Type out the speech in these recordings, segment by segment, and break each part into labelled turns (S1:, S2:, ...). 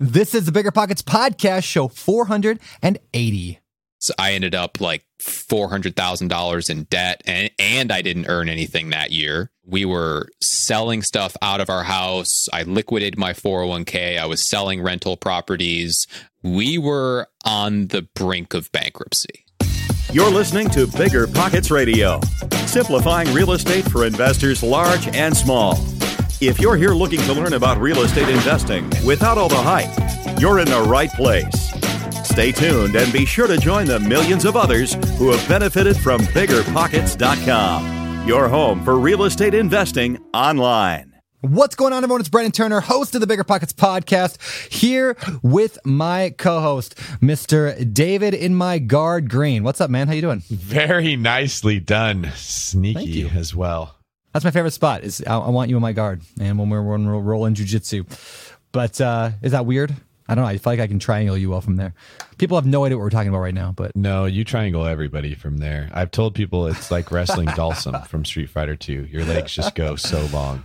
S1: This is the Bigger Pockets Podcast, show 480.
S2: So I ended up like $400,000 in debt and, and I didn't earn anything that year. We were selling stuff out of our house. I liquidated my 401k. I was selling rental properties. We were on the brink of bankruptcy.
S3: You're listening to Bigger Pockets Radio, simplifying real estate for investors large and small. If you're here looking to learn about real estate investing without all the hype, you're in the right place. Stay tuned and be sure to join the millions of others who have benefited from biggerpockets.com, your home for real estate investing online.
S1: What's going on, everyone? It's Brandon Turner, host of the Bigger Pockets podcast, here with my co-host, Mr. David in my guard Greene. What's up, man? How you doing?
S4: Very nicely done. Sneaky as well.
S1: That's my favorite spot. Is I, I want you in my guard, and when we're, when we're rolling jujitsu. But uh, is that weird? I don't know. I feel like I can triangle you well from there. People have no idea what we're talking about right now, but
S4: No, you triangle everybody from there. I've told people it's like wrestling Dhalsim from Street Fighter 2. Your legs just go so long.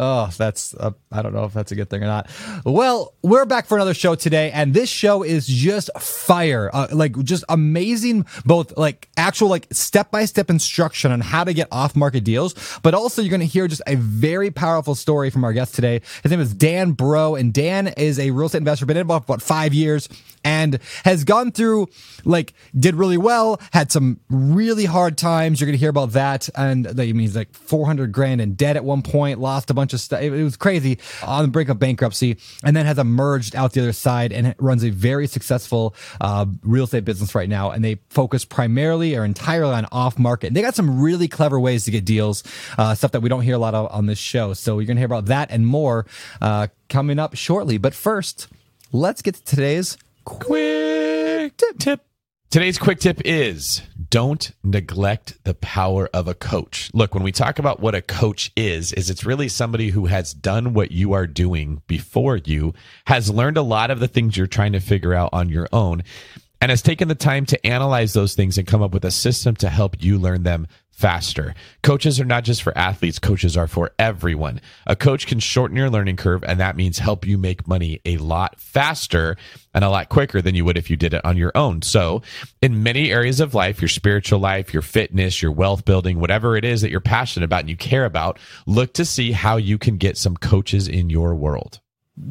S1: Oh, that's uh, I don't know if that's a good thing or not. Well, we're back for another show today, and this show is just fire, uh, like just amazing. Both like actual like step by step instruction on how to get off market deals, but also you're going to hear just a very powerful story from our guest today. His name is Dan Brault, and Dan is a real estate investor, been in about about five years, and has gone through like did really well, had some really hard times. You're to hear about that, and that means like 400 grand in debt at one point, lost a bunch of stuff. It, it was crazy on the brink of bankruptcy, and then has emerged out the other side and runs a very successful uh, real estate business right now. And they focus primarily or entirely on off market. And they got some really clever ways to get deals, uh, stuff that we don't hear a lot of on this show. So you're to hear about that and more uh, coming up shortly. But first, let's get to today's
S4: Quick tip. tip. Today's quick tip is don't neglect the power of a coach. Look, when we talk about what a coach is, is it's really somebody who has done what you are doing before you, has learned a lot of the things you're trying to figure out on your own, and has taken the time to analyze those things and come up with a system to help you learn them faster. Coaches are not just for athletes, coaches are for everyone. A coach can shorten your learning curve, and that means help you make money a lot faster and a lot quicker than you would if you did it on your own. So, in many areas of life, your spiritual life, your fitness, your wealth building, whatever it is that you're passionate about and you care about, look to see how you can get some coaches in your world.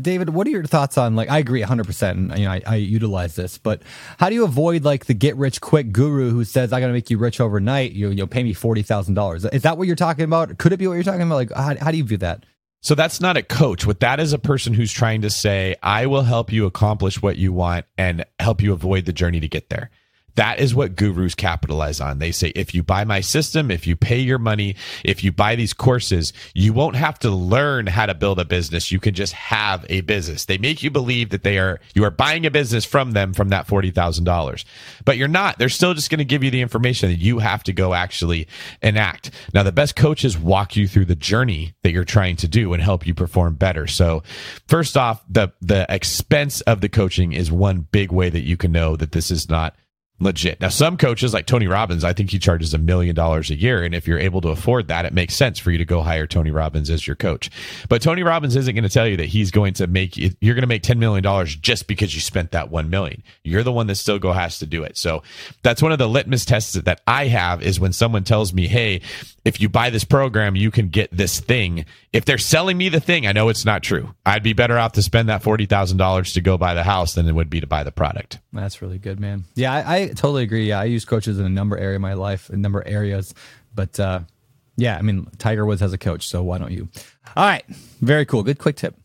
S1: David, what are your thoughts on like I agree 100% and you know I, I utilize this, but how do you avoid like the get rich quick guru who says I got to make you rich overnight, you you'll pay me $40,000. Is that what you're talking about? Could it be what you're talking about? Like how, how do you view that?
S4: So that's not a coach. What that is a person who's trying to say, I will help you accomplish what you want and help you avoid the journey to get there. That is what gurus capitalize on. They say, if you buy my system, if you pay your money, if you buy these courses, you won't have to learn how to build a business. You can just have a business. They make you believe that they are, you are buying a business from them from that $40,000, but you're not. They're still just going to give you the information that you have to go actually enact. Now, the best coaches walk you through the journey that you're trying to do and help you perform better. So first off, the, the expense of the coaching is one big way that you can know that this is not legit. Now, some coaches like Tony Robbins, I think he charges a million dollars a year. And if you're able to afford that, it makes sense for you to go hire Tony Robbins as your coach. But Tony Robbins isn't going to tell you that he's going to make, you're going to make $10 million just because you spent that 1 million. You're the one that still go has to do it. So that's one of the litmus tests that I have is when someone tells me, Hey, if you buy this program, you can get this thing. If they're selling me the thing, I know it's not true. I'd be better off to spend that $40,000 to go buy the house than it would be to buy the product.
S1: That's really good, man. Yeah, I, I totally agree. Yeah, I use coaches in a number area of my life, a number of areas. But uh, yeah, I mean, Tiger Woods has a coach, so why don't you? All right, very cool. Good quick tip.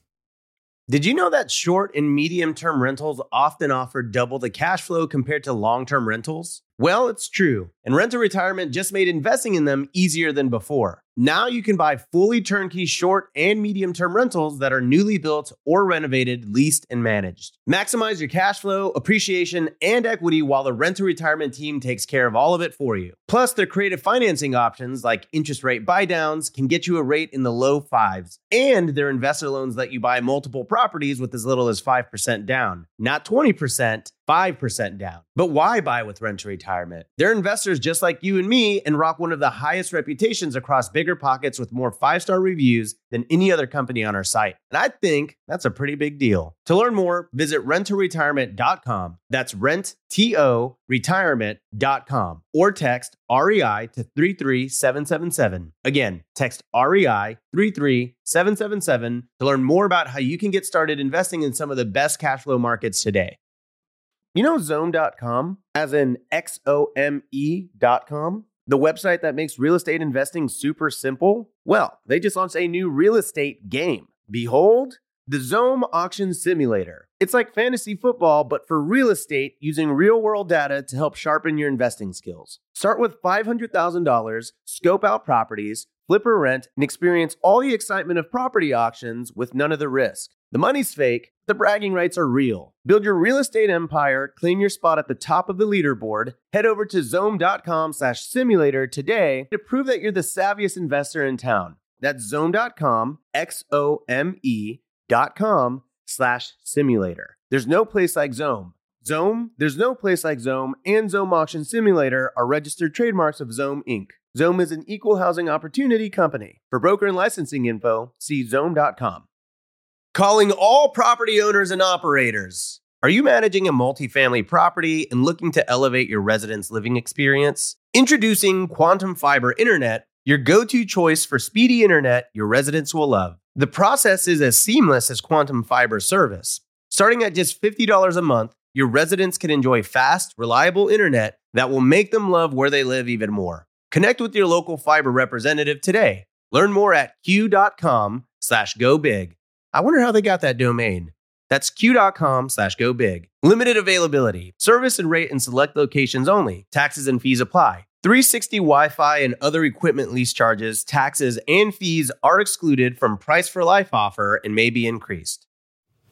S5: Did you know that short and medium term rentals often offer double the cash flow compared to long term rentals? Well, it's true. And Rent to Retirement just made investing in them easier than before. Now you can buy fully turnkey short and medium term rentals that are newly built or renovated, leased, and managed. Maximize your cash flow, appreciation, and equity while the Rent to Retirement team takes care of all of it for you. Plus, their creative financing options like interest rate buydowns can get you a rate in the low fives. And their investor loans let you buy multiple properties with as little as 5% down, not 20%. 5% down. But why buy with Rent to Retirement? They're investors just like you and me and rock one of the highest reputations across Bigger Pockets with more five star reviews than any other company on our site. And I think that's a pretty big deal. To learn more, visit renttoretirement.com. That's rent, T O, retirement.com or text REI to 33777. Again, text REI 33777 to learn more about how you can get started investing in some of the best cash flow markets today. You know Xome.com, as in X O M E.com, the website that makes real estate investing super simple? Well, they just launched a new real estate game. Behold, the Xome Auction Simulator. It's like fantasy football, but for real estate using real world data to help sharpen your investing skills. Start with $500,000, scope out properties, flip or rent, and experience all the excitement of property auctions with none of the risk. The money's fake, the bragging rights are real. Build your real estate empire, claim your spot at the top of the leaderboard. Head over to xome.com slash simulator today to prove that you're the savviest investor in town. That's xome.com, X-O-M-E dot com slash simulator. There's no place like Xome. Xome, there's no place like Xome, and Xome Auction Simulator are registered trademarks of Xome Inc. Xome is an equal housing opportunity company. For broker and licensing info, see xome.com. Calling all property owners and operators. Are you managing a multifamily property and looking to elevate your residents' living experience? Introducing Quantum Fiber Internet, your go to choice for speedy internet your residents will love. The process is as seamless as Quantum Fiber service. Starting at just $50 a month, your residents can enjoy fast, reliable internet that will make them love where they live even more. Connect with your local fiber representative today. Learn more at q.com slash go big. I wonder how they got that domain. That's q.com slash go big. Limited availability. Service and rate in select locations only. Taxes and fees apply. 360 Wi Fi and other equipment lease charges, taxes, and fees are excluded from price for life offer and may be increased.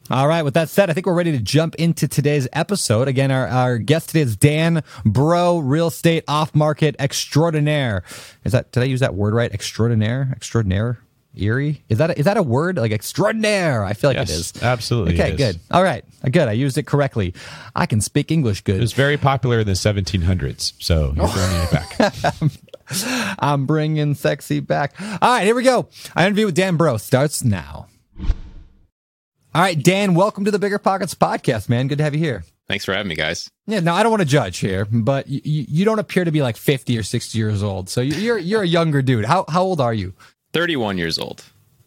S1: All right. With that said, I think we're ready to jump into today's episode. Again, our, our guest today is Dan Brault, real estate off market extraordinaire. Is that, did I use that word right? Extraordinaire? Extraordinaire? Eerie? Is that a, is that a word like extraordinaire? I feel like
S4: Yes,
S1: it is.
S4: absolutely
S1: Okay,
S4: it is.
S1: good. All right, good. I used it correctly. I can speak English good.
S4: It was very popular in the 1700s, so you're oh. bringing it back.
S1: I'm bringing sexy back. All right, here we go. Our interview with Dan Brault starts now. All right, Dan, welcome to the Bigger Pockets podcast, man. Good to have you here.
S2: Thanks for having me, guys.
S1: Yeah, now I don't want to judge here, but you, you don't appear to be like 50 or 60 years old. So you're you're a younger dude. How how old are you?
S2: 31 years old.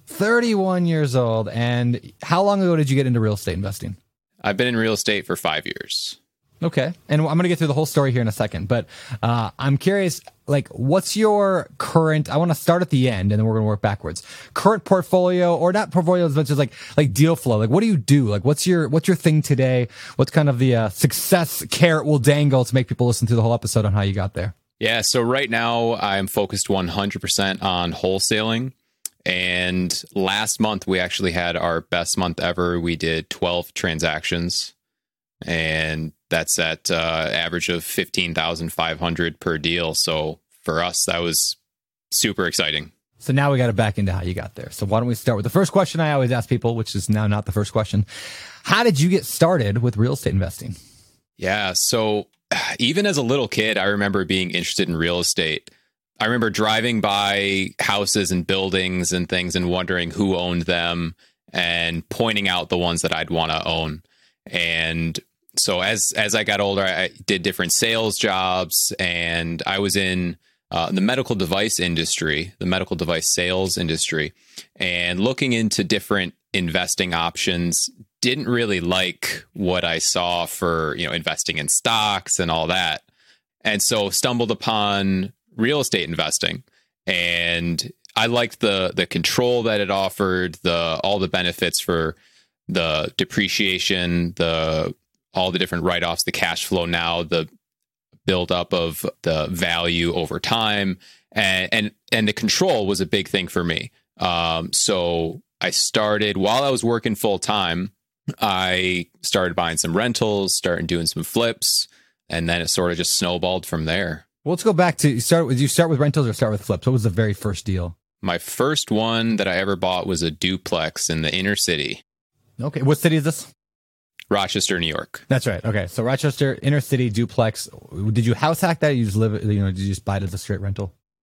S1: 31 years old. And how long ago did you get into real estate investing?
S2: I've been in real estate for five years.
S1: Okay. And I'm going to get through the whole story here in a second, but uh, I'm curious, like, what's your current? I want to start at the end, and then we're going to work backwards. Current portfolio, or not portfolio as much as like like deal flow. Like, what do you do? Like, what's your what's your thing today? What's kind of the uh, success carrot will dangle to make people listen to the whole episode on how you got there?
S2: Yeah, so right now I'm focused 100% on wholesaling. And last month we actually had our best month ever. We did 12 transactions, and that's at uh, average of 15,500 per deal. So for us, that was super exciting.
S1: So now we got to back into how you got there. So why don't we start with the first question I always ask people, which is now not the first question. How did you get started with real estate investing?
S2: Yeah. So even as a little kid, I remember being interested in real estate. I remember driving by houses and buildings and things and wondering who owned them and pointing out the ones that I'd want to own. And so as as I got older, I did different sales jobs and I was in uh, the medical device industry, the medical device sales industry, and looking into different investing options. Didn't really like what I saw for you know investing in stocks and all that, and so stumbled upon real estate investing, and I liked the the control that it offered, the all the benefits for the depreciation, the all the different write offs, the cash flow now, the buildup of the value over time, and and and the control was a big thing for me. Um, so I started while I was working full time. I started buying some rentals, started doing some flips, and then it sort of just snowballed from there.
S1: Well, let's go back to you start with you start with rentals or start with flips. What was the very first deal?
S2: My first one that I ever bought was a duplex in the inner city,
S1: Okay, what city is this?
S2: Rochester, New York.
S1: That's right. Okay, so Rochester inner city duplex. Did you house hack that? You just live, you know, did you just buy it as a straight rental?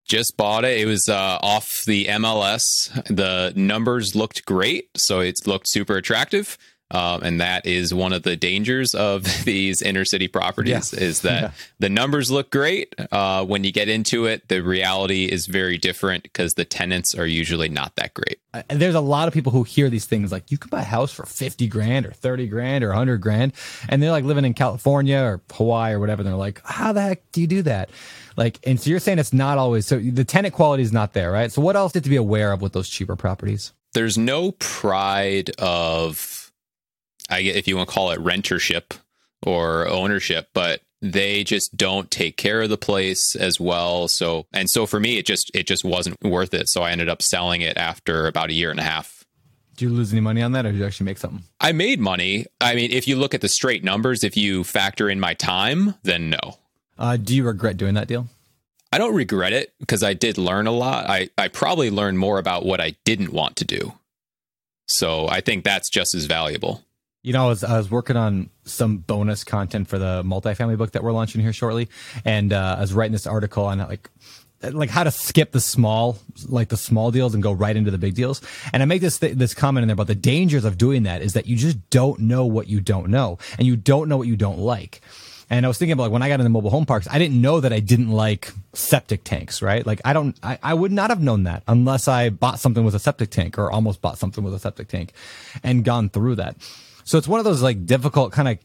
S2: Just bought it. It was uh, off the MLS. The numbers looked great, so it looked super attractive. Um, and that is one of the dangers of these inner city properties
S1: Yeah.
S2: is that
S1: Yeah.
S2: the numbers look great. Uh, when you get into it, the reality is very different because the tenants are usually not that great.
S1: And there's a lot of people who hear these things like you can buy a house for 50 grand or 30 grand or 100 grand and they're like living in California or Hawaii or whatever and they're like how the heck do you do that like and so you're saying it's not always so the tenant quality is not there right so what else did to be aware of with those cheaper properties
S2: There's no pride of, I get if you want to call it rentership or ownership, but they just don't take care of the place as well. So and so for me, it just it just wasn't worth it. So I ended up selling it after about a year and a half.
S1: did you lose any money on that or did you actually make something
S2: I made money. I mean, if you look at the straight numbers, if you factor in my time, then no.
S1: uh, do you regret doing that deal
S2: I don't regret it because I did learn a lot. I, I probably learned more about what I didn't want to do. So I think that's just as valuable.
S1: You know, I was, I was working on some bonus content for the multifamily book that we're launching here shortly, and uh, I was writing this article on like like how to skip the small like the small deals and go right into the big deals. And I make this th- this comment in there about the dangers of doing that is that you just don't know what you don't know, and you don't know what you don't like. And I was thinking about like when I got into mobile home parks, I didn't know that I didn't like septic tanks, right? Like I don't, I, I would not have known that unless I bought something with a septic tank or almost bought something with a septic tank and gone through that. So it's one of those like difficult kind of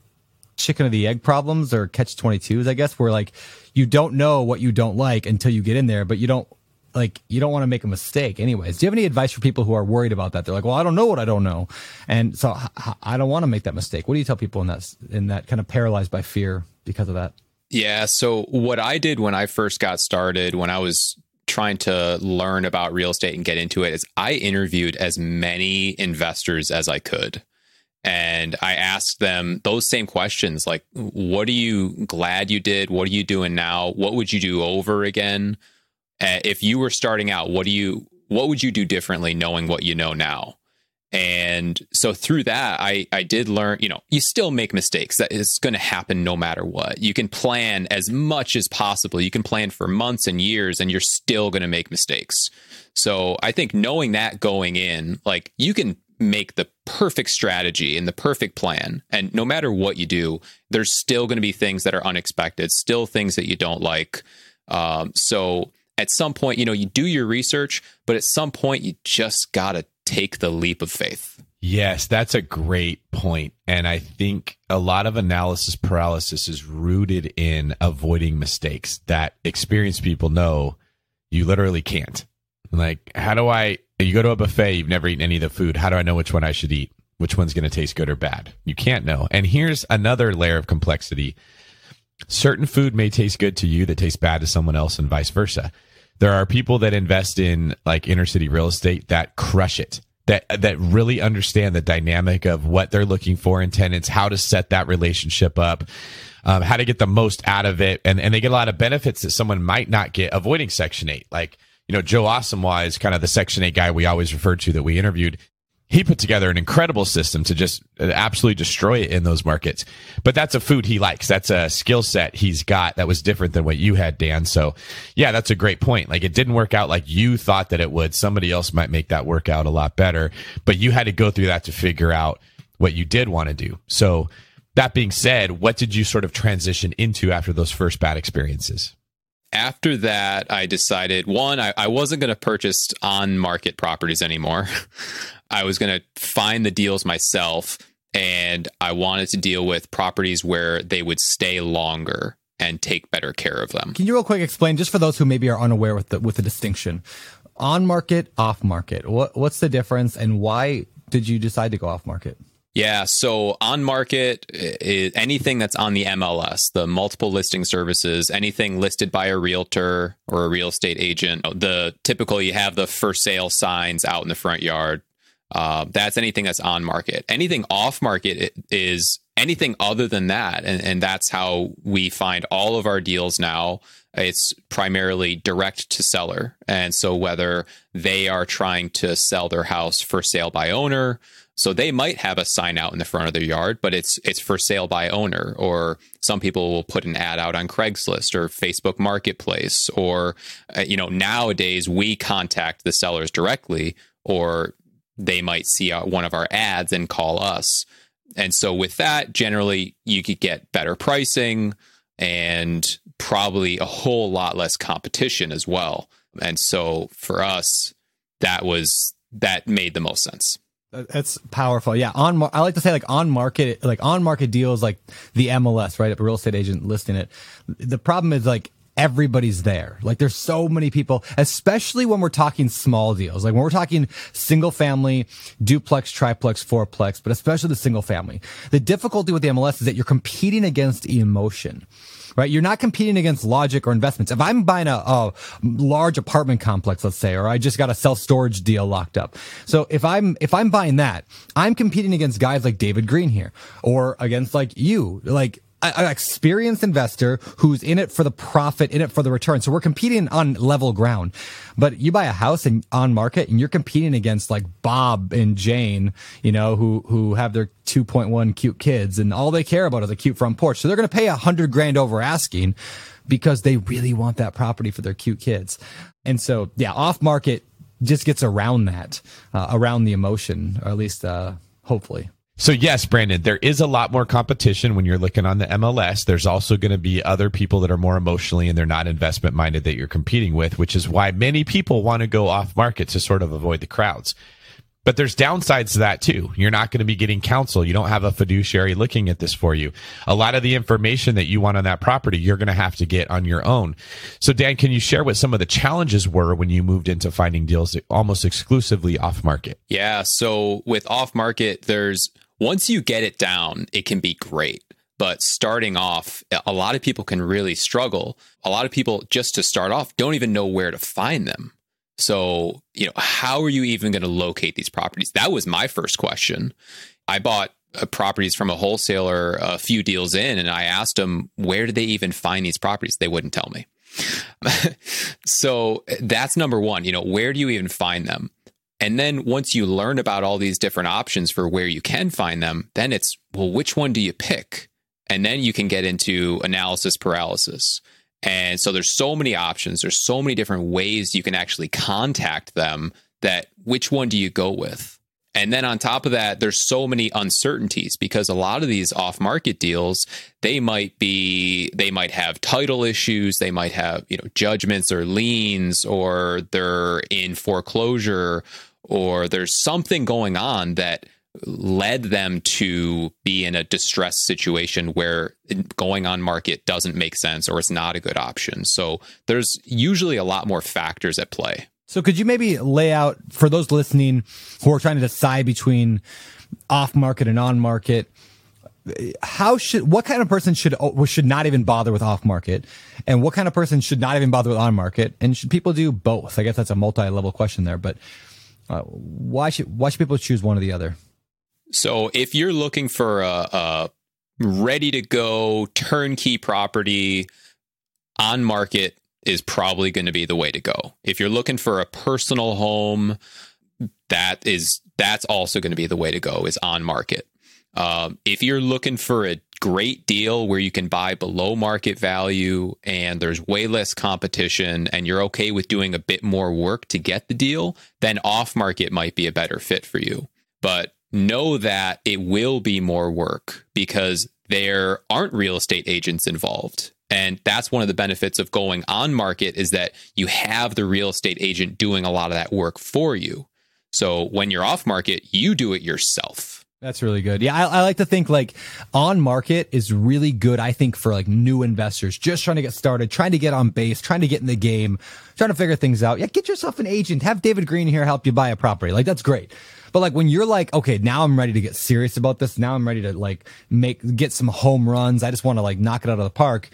S1: chicken of the egg problems or catch 22s, I guess, where like you don't know what you don't like until you get in there, but you don't like, you don't want to make a mistake anyways. Do you have any advice for people who are worried about that? They're like, well, I don't know what I don't know. And so I don't want to make that mistake. What do you tell people in that, in that kind of paralyzed by fear because of that?
S2: Yeah. So what I did when I first got started, when I was trying to learn about real estate and get into it, is I interviewed as many investors as I could. And I asked them those same questions like, what are you glad you did? What are you doing now? What would you do over again? Uh, if you were starting out, what do you, what would you do differently knowing what you know now? And so through that, I, I did learn, you know, you still make mistakes. That is going to happen no matter what. You can plan as much as possible. You can plan for months and years and you're still going to make mistakes. So I think knowing that going in, like you can make the perfect strategy and the perfect plan. And no matter what you do, there's still going to be things that are unexpected, still things that you don't like. Um, so at some point, you know, you do your research, but at some point, you just got to take the leap of faith.
S4: Yes, that's a great point. And I think a lot of analysis paralysis is rooted in avoiding mistakes that experienced people know you literally can't. Like, how do I, you go to a buffet, you've never eaten any of the food. How do I know which one I should eat? Which one's going to taste good or bad? You can't know. And here's another layer of complexity certain food may taste good to you that tastes bad to someone else and vice versa. There are people that invest in like inner city real estate that crush it. That, that really understand the dynamic of what they're looking for in tenants, how to set that relationship up, um, how to get the most out of it. And, and they get a lot of benefits that someone might not get avoiding Section 8. Like, you know, Joe Asamoah is kind of the Section 8 guy we always referred to that we interviewed he put together an incredible system to just uh, absolutely destroy it in those markets. But that's a food he likes. That's a skill set he's got that was different than what you had, Dan. So yeah, that's a great point. Like it didn't work out like you thought that it would. Somebody else might make that work out a lot better, but you had to go through that to figure out what you did want to do. So that being said, what did you sort of transition into after those first bad experiences?
S2: After that, I decided one, I, I wasn't going to purchase on market properties anymore. I was going to find the deals myself and I wanted to deal with properties where they would stay longer and take better care of them.
S1: Can you real quick explain, just for those who maybe are unaware with the with the distinction, on market, off market? What what's the difference, and why did you decide to go off market?
S2: Yeah, so on market, anything that's on the MLS, the multiple listing services, anything listed by a realtor or a real estate agent, the typical you have the for sale signs out in the front yard. Uh, that's anything that's on market. Anything off market is anything other than that, and, and that's how we find all of our deals now. It's primarily direct to seller, and so whether they are trying to sell their house for sale by owner So they might have a sign out in the front of their yard, but it's it's for sale by owner. Or some people will put an ad out on Craigslist or Facebook Marketplace. Or uh, you know nowadays we contact the sellers directly, or they might see one of our ads and call us. And so with that, generally you could get better pricing and probably a whole lot less competition as well. And so for us, that was that made the most sense.
S1: That's powerful. Yeah. On, I like to say like on market, like on market deals, like the MLS, right? A real estate agent listing it. The problem is like everybody's there. Like there's so many people, especially when we're talking small deals. Like when we're talking single family, duplex, triplex, fourplex, but especially the single family. The difficulty with the MLS is that you're competing against emotion right? You're not competing against logic or investments. If I'm buying a, a large apartment complex, let's say, or I just got a self storage deal locked up. So if I'm, if I'm buying that, I'm competing against guys like David Greene here or against like you, like an experienced investor who's in it for the profit, in it for the return. So we're competing on level ground. But you buy a house and on market and you're competing against like Bob and Jane, you know, who who have their 2.1 cute kids and all they care about is a cute front porch. So they're going to pay a hundred grand over asking because they really want that property for their cute kids. And so, yeah, off market just gets around that, uh, around the emotion, or at least, uh, hopefully.
S4: So yes, Brandon, there is a lot more competition when you're looking on the MLS. There's also going to be other people that are more emotionally and they're not investment minded that you're competing with, which is why many people want to go off market to sort of avoid the crowds. But there's downsides to that too. You're not going to be getting counsel. You don't have a fiduciary looking at this for you. A lot of the information that you want on that property, you're going to have to get on your own. So Dan, can you share what some of the challenges were when you moved into finding deals almost exclusively off market?
S2: Yeah. So with off market, there's once you get it down, it can be great. But starting off, a lot of people can really struggle. A lot of people, just to start off, don't even know where to find them. So, you know, how are you even going to locate these properties? That was my first question. I bought uh, properties from a wholesaler a few deals in, and I asked them, where did they even find these properties? They wouldn't tell me. so that's number one. You know, where do you even find them? And then once you learn about all these different options for where you can find them, then it's, well, which one do you pick? And then you can get into analysis paralysis. And so there's so many options, there's so many different ways you can actually contact them that which one do you go with? And then on top of that, there's so many uncertainties because a lot of these off market deals, they might be, they might have title issues, they might have, you know, judgments or liens, or they're in foreclosure, or there's something going on that led them to be in a distressed situation where going on market doesn't make sense or it's not a good option. So there's usually a lot more factors at play.
S1: So could you maybe lay out for those listening who are trying to decide between off market and on market how should what kind of person should should not even bother with off market and what kind of person should not even bother with on market and should people do both i guess that's a multi-level question there but uh, why should why should people choose one or the other?
S2: So if you're looking for a, a ready to go turnkey property on market is probably going to be the way to go. If you're looking for a personal home, that is that's also going to be the way to go is on market. Um, if you're looking for a great deal where you can buy below market value and there's way less competition and you're okay with doing a bit more work to get the deal, then off market might be a better fit for you. But know that it will be more work because there aren't real estate agents involved. And that's one of the benefits of going on market is that you have the real estate agent doing a lot of that work for you. So when you're off market, you do it yourself.
S1: That's really good. Yeah, I, I, like to think like on market is really good. I think for like new investors just trying to get started, trying to get on base, trying to get in the game, trying to figure things out. Yeah, get yourself an agent. Have David Greene here help you buy a property. Like that's great. But like when you're like, okay, now I'm ready to get serious about this. Now I'm ready to like make get some home runs. I just want to like knock it out of the park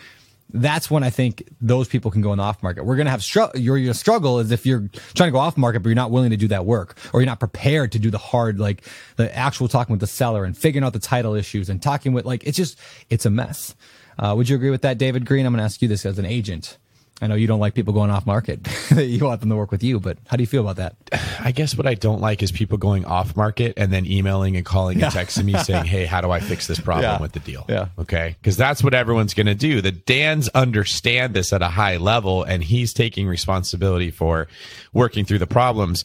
S1: that's when I think those people can go in the off market. We're going to have str- your, your struggle is if you're trying to go off market, but you're not willing to do that work or you're not prepared to do the hard, like the actual talking with the seller and figuring out the title issues and talking with like, it's just, it's a mess. Uh, would you agree with that, David Greene? I'm going to ask you this as an agent. I know you don't like people going off market. you want them to work with you, but how do you feel about that?
S4: I guess what I don't like is people going off market and then emailing and calling and texting me saying, Hey, how do I fix this problem
S1: Yeah.
S4: with the deal?
S1: Yeah.
S4: Okay. Cause that's what everyone's going to do. The Dan's understand this at a high level and he's taking responsibility for working through the problems.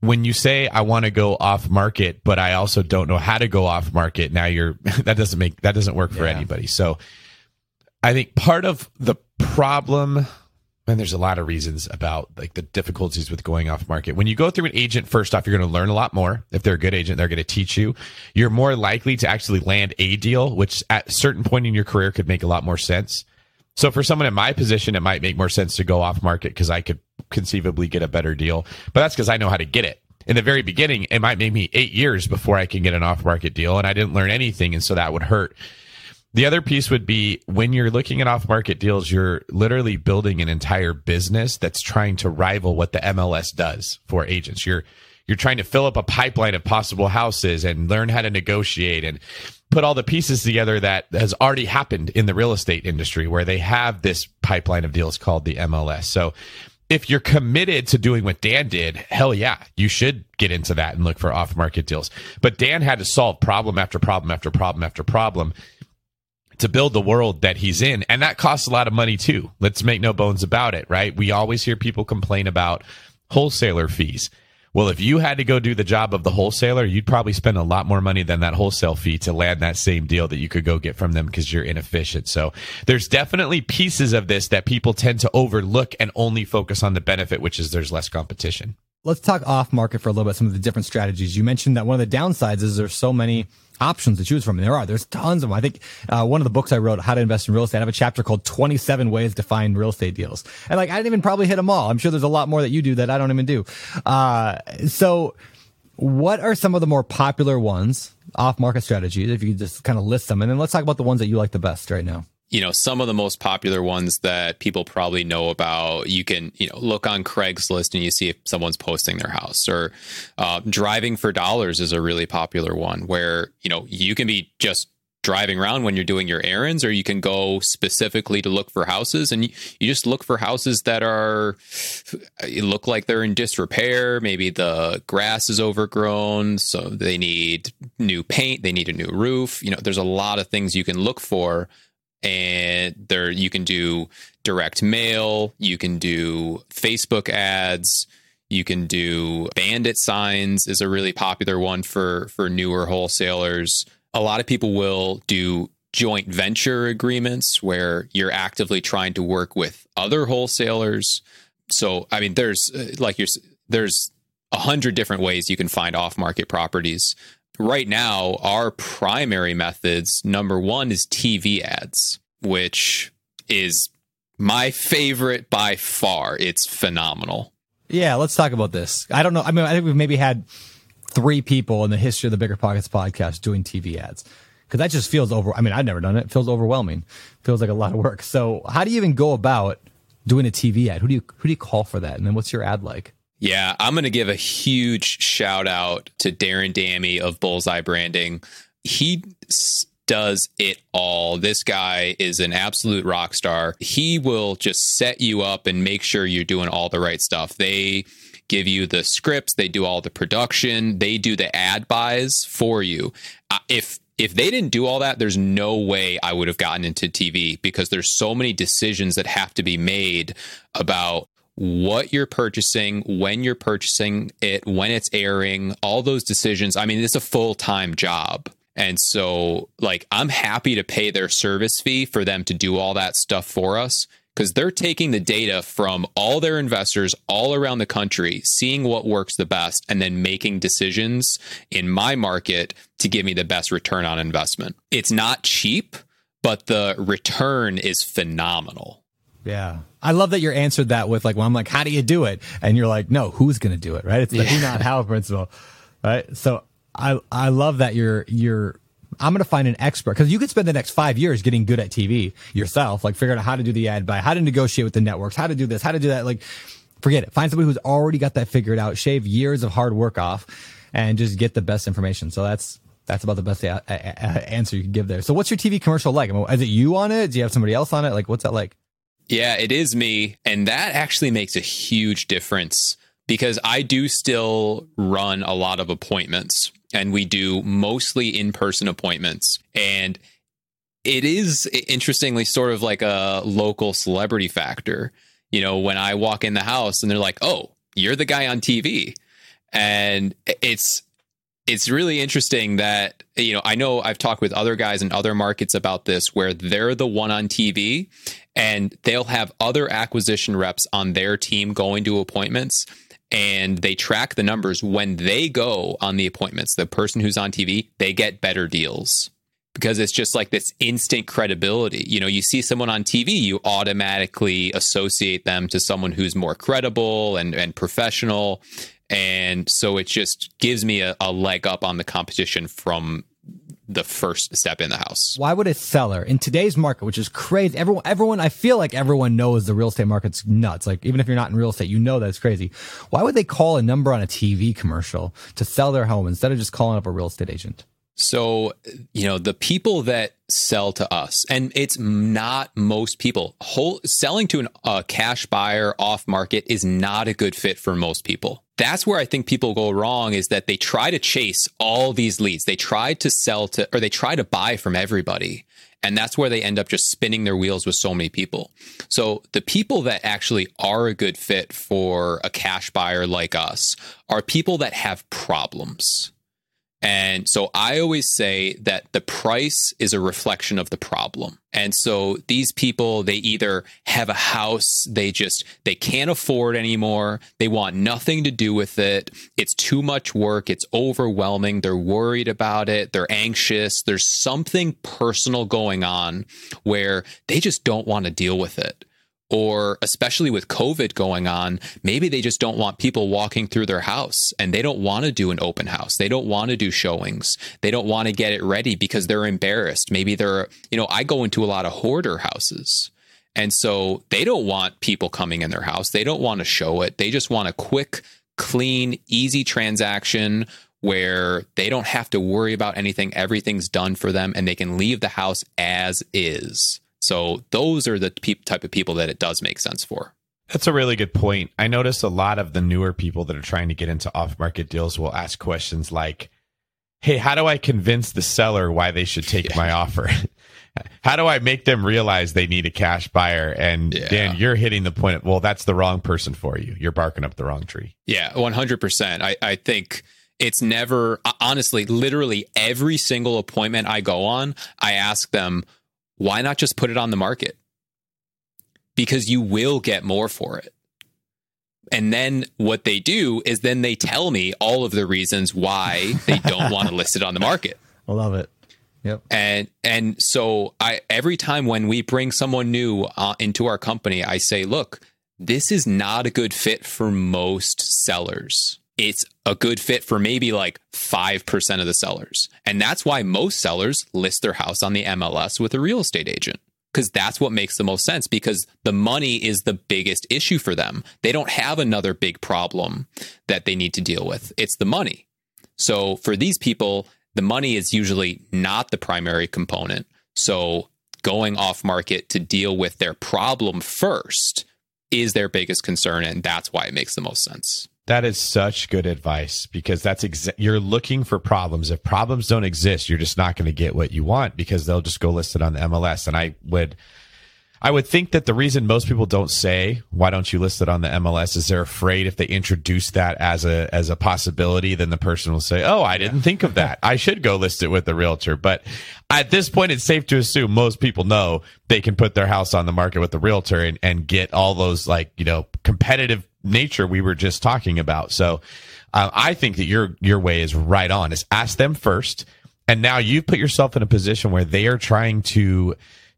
S4: When you say I want to go off market, but I also don't know how to go off market, now you're that doesn't make that doesn't work for
S1: Yeah.
S4: anybody. So I think part of the problem, and there's a lot of reasons about like the difficulties with going off market. When you go through an agent, first off, you're going to learn a lot more. If they're a good agent, they're going to teach you. You're more likely to actually land a deal, which at a certain point in your career could make a lot more sense. So for someone in my position, it might make more sense to go off market because I could conceivably get a better deal. But that's because I know how to get it. In the very beginning, it might make me eight years before I can get an off market deal, and I didn't learn anything, and so that would hurt. The other piece would be when you're looking at off market deals, you're literally building an entire business that's trying to rival what the MLS does for agents. You're you're trying to fill up a pipeline of possible houses and learn how to negotiate and put all the pieces together that has already happened in the real estate industry where they have this pipeline of deals called the MLS. So if you're committed to doing what Dan did, hell yeah, you should get into that and look for off market deals. But Dan had to solve problem after problem after problem after problem to build the world that he's in. And that costs a lot of money too. Let's make no bones about it, right? We always hear people complain about wholesaler fees. Well, if you had to go do the job of the wholesaler, you'd probably spend a lot more money than that wholesale fee to land that same deal that you could go get from them because you're inefficient. So there's definitely pieces of this that people tend to overlook and only focus on the benefit, which is there's less competition.
S1: Let's talk off market for a little bit, some of the different strategies. You mentioned that one of the downsides is there's so many options to choose from. And there are, there's tons of them. I think uh, one of the books I wrote, How to Invest in Real Estate, I have a chapter called 27 Ways to Find Real Estate Deals. And like, I didn't even probably hit them all. I'm sure there's a lot more that you do that I don't even do. Uh, so what are some of the more popular ones, off market strategies, if you just kind of list them? And then let's talk about the ones that you like the best right now.
S2: You know some of the most popular ones that people probably know about you can you know look on craigslist and you see if someone's posting their house or uh, driving for dollars is a really popular one where you know you can be just driving around when you're doing your errands or you can go specifically to look for houses and you, you just look for houses that are look like they're in disrepair. Maybe the grass is overgrown so they need new paint they need a new roof. You know there's a lot of things you can look for and there you can do direct mail you can do facebook ads you can do bandit signs is a really popular one for for newer wholesalers. A lot of people will do joint venture agreements where you're actively trying to work with other wholesalers. So i mean there's uh, like you're there's a hundred different ways you can find off market properties right now our primary methods number one is tv ads which is my favorite by far it's phenomenal
S1: Yeah, let's talk about this. I don't know. I mean, I think we've maybe had three people in the history of the Bigger Pockets podcast doing TV ads because that just feels over. I mean, I've never done it. It feels overwhelming. feels like a lot of work. So, how do you even go about doing a TV ad? Who do you who do you call for that? And then what's your ad like?
S2: Yeah, I'm going to give a huge shout out to Darren Dammy of Bullseye Branding. He does it all. This guy is an absolute rock star. He will just set you up and make sure you're doing all the right stuff. They give you the scripts, they do all the production, they do the ad buys for you. If if they didn't do all that, there's no way I would have gotten into TV because there's so many decisions that have to be made about what you're purchasing, when you're purchasing it, when it's airing, all those decisions. I mean, it's a full time job. And so, like, I'm happy to pay their service fee for them to do all that stuff for us because they're taking the data from all their investors all around the country, seeing what works the best, and then making decisions in my market to give me the best return on investment. It's not cheap, but the return is phenomenal.
S1: Yeah. I love that you're answered that with like, well, I'm like, how do you do it? And you're like, no, who's going to do it? Right. It's the who, not how principle. Right. So I, I love that you're, you're, I'm going to find an expert because you could spend the next five years getting good at TV yourself, like figuring out how to do the ad buy, how to negotiate with the networks, how to do this, how to do that. Like, forget it. Find somebody who's already got that figured out, shave years of hard work off and just get the best information. So that's, that's about the best a- a- a- answer you can give there. So what's your TV commercial like? I mean, is it you on it? Do you have somebody else on it? Like, what's that like?
S2: Yeah, it is me. And that actually makes a huge difference because I do still run a lot of appointments and we do mostly in person appointments. And it is interestingly sort of like a local celebrity factor. You know, when I walk in the house and they're like, oh, you're the guy on TV. And it's, it's really interesting that you know I know I've talked with other guys in other markets about this where they're the one on TV and they'll have other acquisition reps on their team going to appointments and they track the numbers when they go on the appointments the person who's on TV they get better deals because it's just like this instant credibility. You know, you see someone on TV, you automatically associate them to someone who's more credible and, and professional. And so it just gives me a, a leg up on the competition from the first step in the house.
S1: Why would a seller in today's market, which is crazy, everyone, everyone, I feel like everyone knows the real estate market's nuts. Like even if you're not in real estate, you know that it's crazy. Why would they call a number on a TV commercial to sell their home instead of just calling up a real estate agent?
S2: So, you know, the people that sell to us, and it's not most people, whole, selling to a cash buyer off market is not a good fit for most people. That's where I think people go wrong is that they try to chase all these leads. They try to sell to, or they try to buy from everybody. And that's where they end up just spinning their wheels with so many people. So the people that actually are a good fit for a cash buyer like us are people that have problems and so I always say that the price is a reflection of the problem. And so these people, they either have a house they just they can't afford anymore. They want nothing to do with it. It's too much work. It's overwhelming. They're worried about it. They're anxious. There's something personal going on where they just don't want to deal with it or especially with COVID going on, maybe they just don't want people walking through their house and they don't want to do an open house. They don't want to do showings. They don't want to get it ready because they're embarrassed. Maybe they're, you know, I go into a lot of hoarder houses. And so they don't want people coming in their house. They don't want to show it. They just want a quick, clean, easy transaction where they don't have to worry about anything. Everything's done for them and they can leave the house as is. So those are the pe- type of people that it does make sense for.
S4: That's a really good point. I notice a lot of the newer people that are trying to get into off market deals will ask questions like, Hey, how do I convince the seller why they should take yeah. my offer? how do I make them realize they need a cash buyer? And yeah. Dan, you're hitting the point. Of, well, that's the wrong person for you. You're barking up the wrong tree.
S2: Yeah, 100%. I, I think it's never, honestly, literally every single appointment I go on, I ask them, why not just put it on the market? Because you will get more for it. And then what they do is then they tell me all of the reasons why they don't want to list it on the market.
S1: I love it. Yep.
S2: And and so I every time when we bring someone new uh, into our company, I say, look, this is not a good fit for most sellers it's a good fit for maybe like 5% of the sellers. And that's why most sellers list their house on the MLS with a real estate agent because that's what makes the most sense because the money is the biggest issue for them. They don't have another big problem that they need to deal with. It's the money. So for these people, the money is usually not the primary component. So going off market to deal with their problem first is their biggest concern. And that's why it makes the most sense.
S4: That is such good advice because that's exa- you're looking for problems. If problems don't exist, you're just not going to get what you want because they'll just go list it on the MLS. And I would, I would think that the reason most people don't say why don't you list it on the MLS is they're afraid if they introduce that as a as a possibility, then the person will say, "Oh, I didn't think of that. I should go list it with the realtor." But at this point, it's safe to assume most people know they can put their house on the market with the realtor and, and get all those like you know competitive nature we were just talking about. So uh, I think that your your way is right on. Is ask them first, and now you've put yourself in a position where they are trying to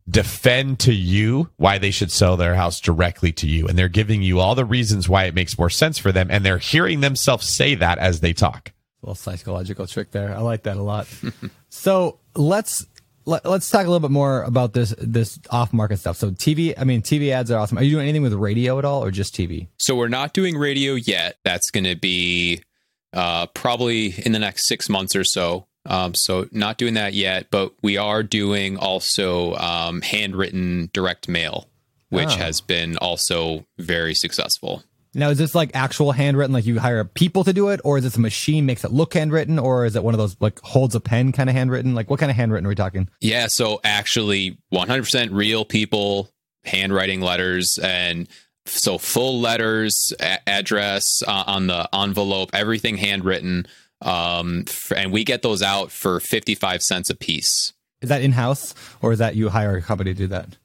S4: defend to you why they should sell their house directly to you, and they're giving you all the reasons why it makes more sense for them, and they're hearing themselves say that as they talk.
S1: Little psychological trick there. I like that a lot. so let's let, us talk a little bit more about this this off market stuff. So TV, I mean, TV ads are awesome. Are you doing anything with radio at all, or just TV?
S2: So we're not doing radio yet. That's going to be uh, probably in the next six months or so. Um, so not doing that yet, but we are doing also um, handwritten direct mail. which
S1: Oh.
S2: has been also very successful.
S1: Now, is this like actual handwritten, like you hire people to do it, or is this a machine makes it look handwritten, or is it one of those like holds a pen kind of handwritten? Like what kind of handwritten are we talking?
S2: Yeah, so actually 100% real people handwriting letters and so full letters, a- address uh, on the envelope, everything handwritten. Um, f- and we get those out for 55 cents a piece.
S1: Is that in house, or is that you hire a company to do that?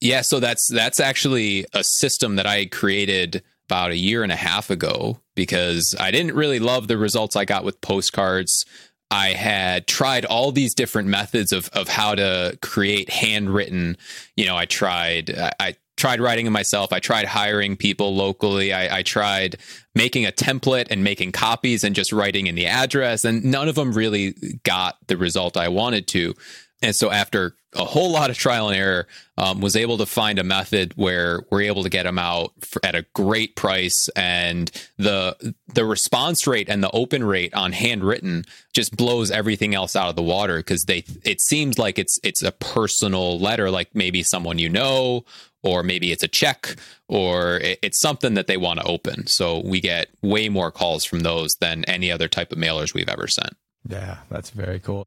S2: Yeah, so that's that's actually a system that I created about a year and a half ago because I didn't really love the results I got with postcards. I had tried all these different methods of of how to create handwritten. You know, I tried I, I tried writing it myself. I tried hiring people locally. I, I tried making a template and making copies and just writing in the address, and none of them really got the result I wanted to. And so after a whole lot of trial and error, um, was able to find a method where we're able to get them out for, at a great price, and the the response rate and the open rate on handwritten just blows everything else out of the water because they it seems like it's it's a personal letter, like maybe someone you know, or maybe it's a check, or it, it's something that they want to open. So we get way more calls from those than any other type of mailers we've ever sent.
S1: Yeah, that's very cool.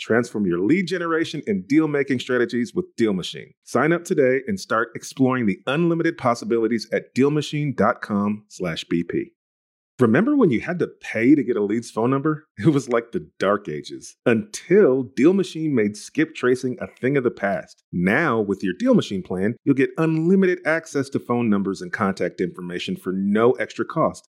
S6: Transform your lead generation and deal making strategies with DealMachine. Sign up today and start exploring the unlimited possibilities at dealmachine.com/bp. Remember when you had to pay to get a lead's phone number? It was like the dark ages until DealMachine made skip tracing a thing of the past. Now, with your DealMachine plan, you'll get unlimited access to phone numbers and contact information for no extra cost.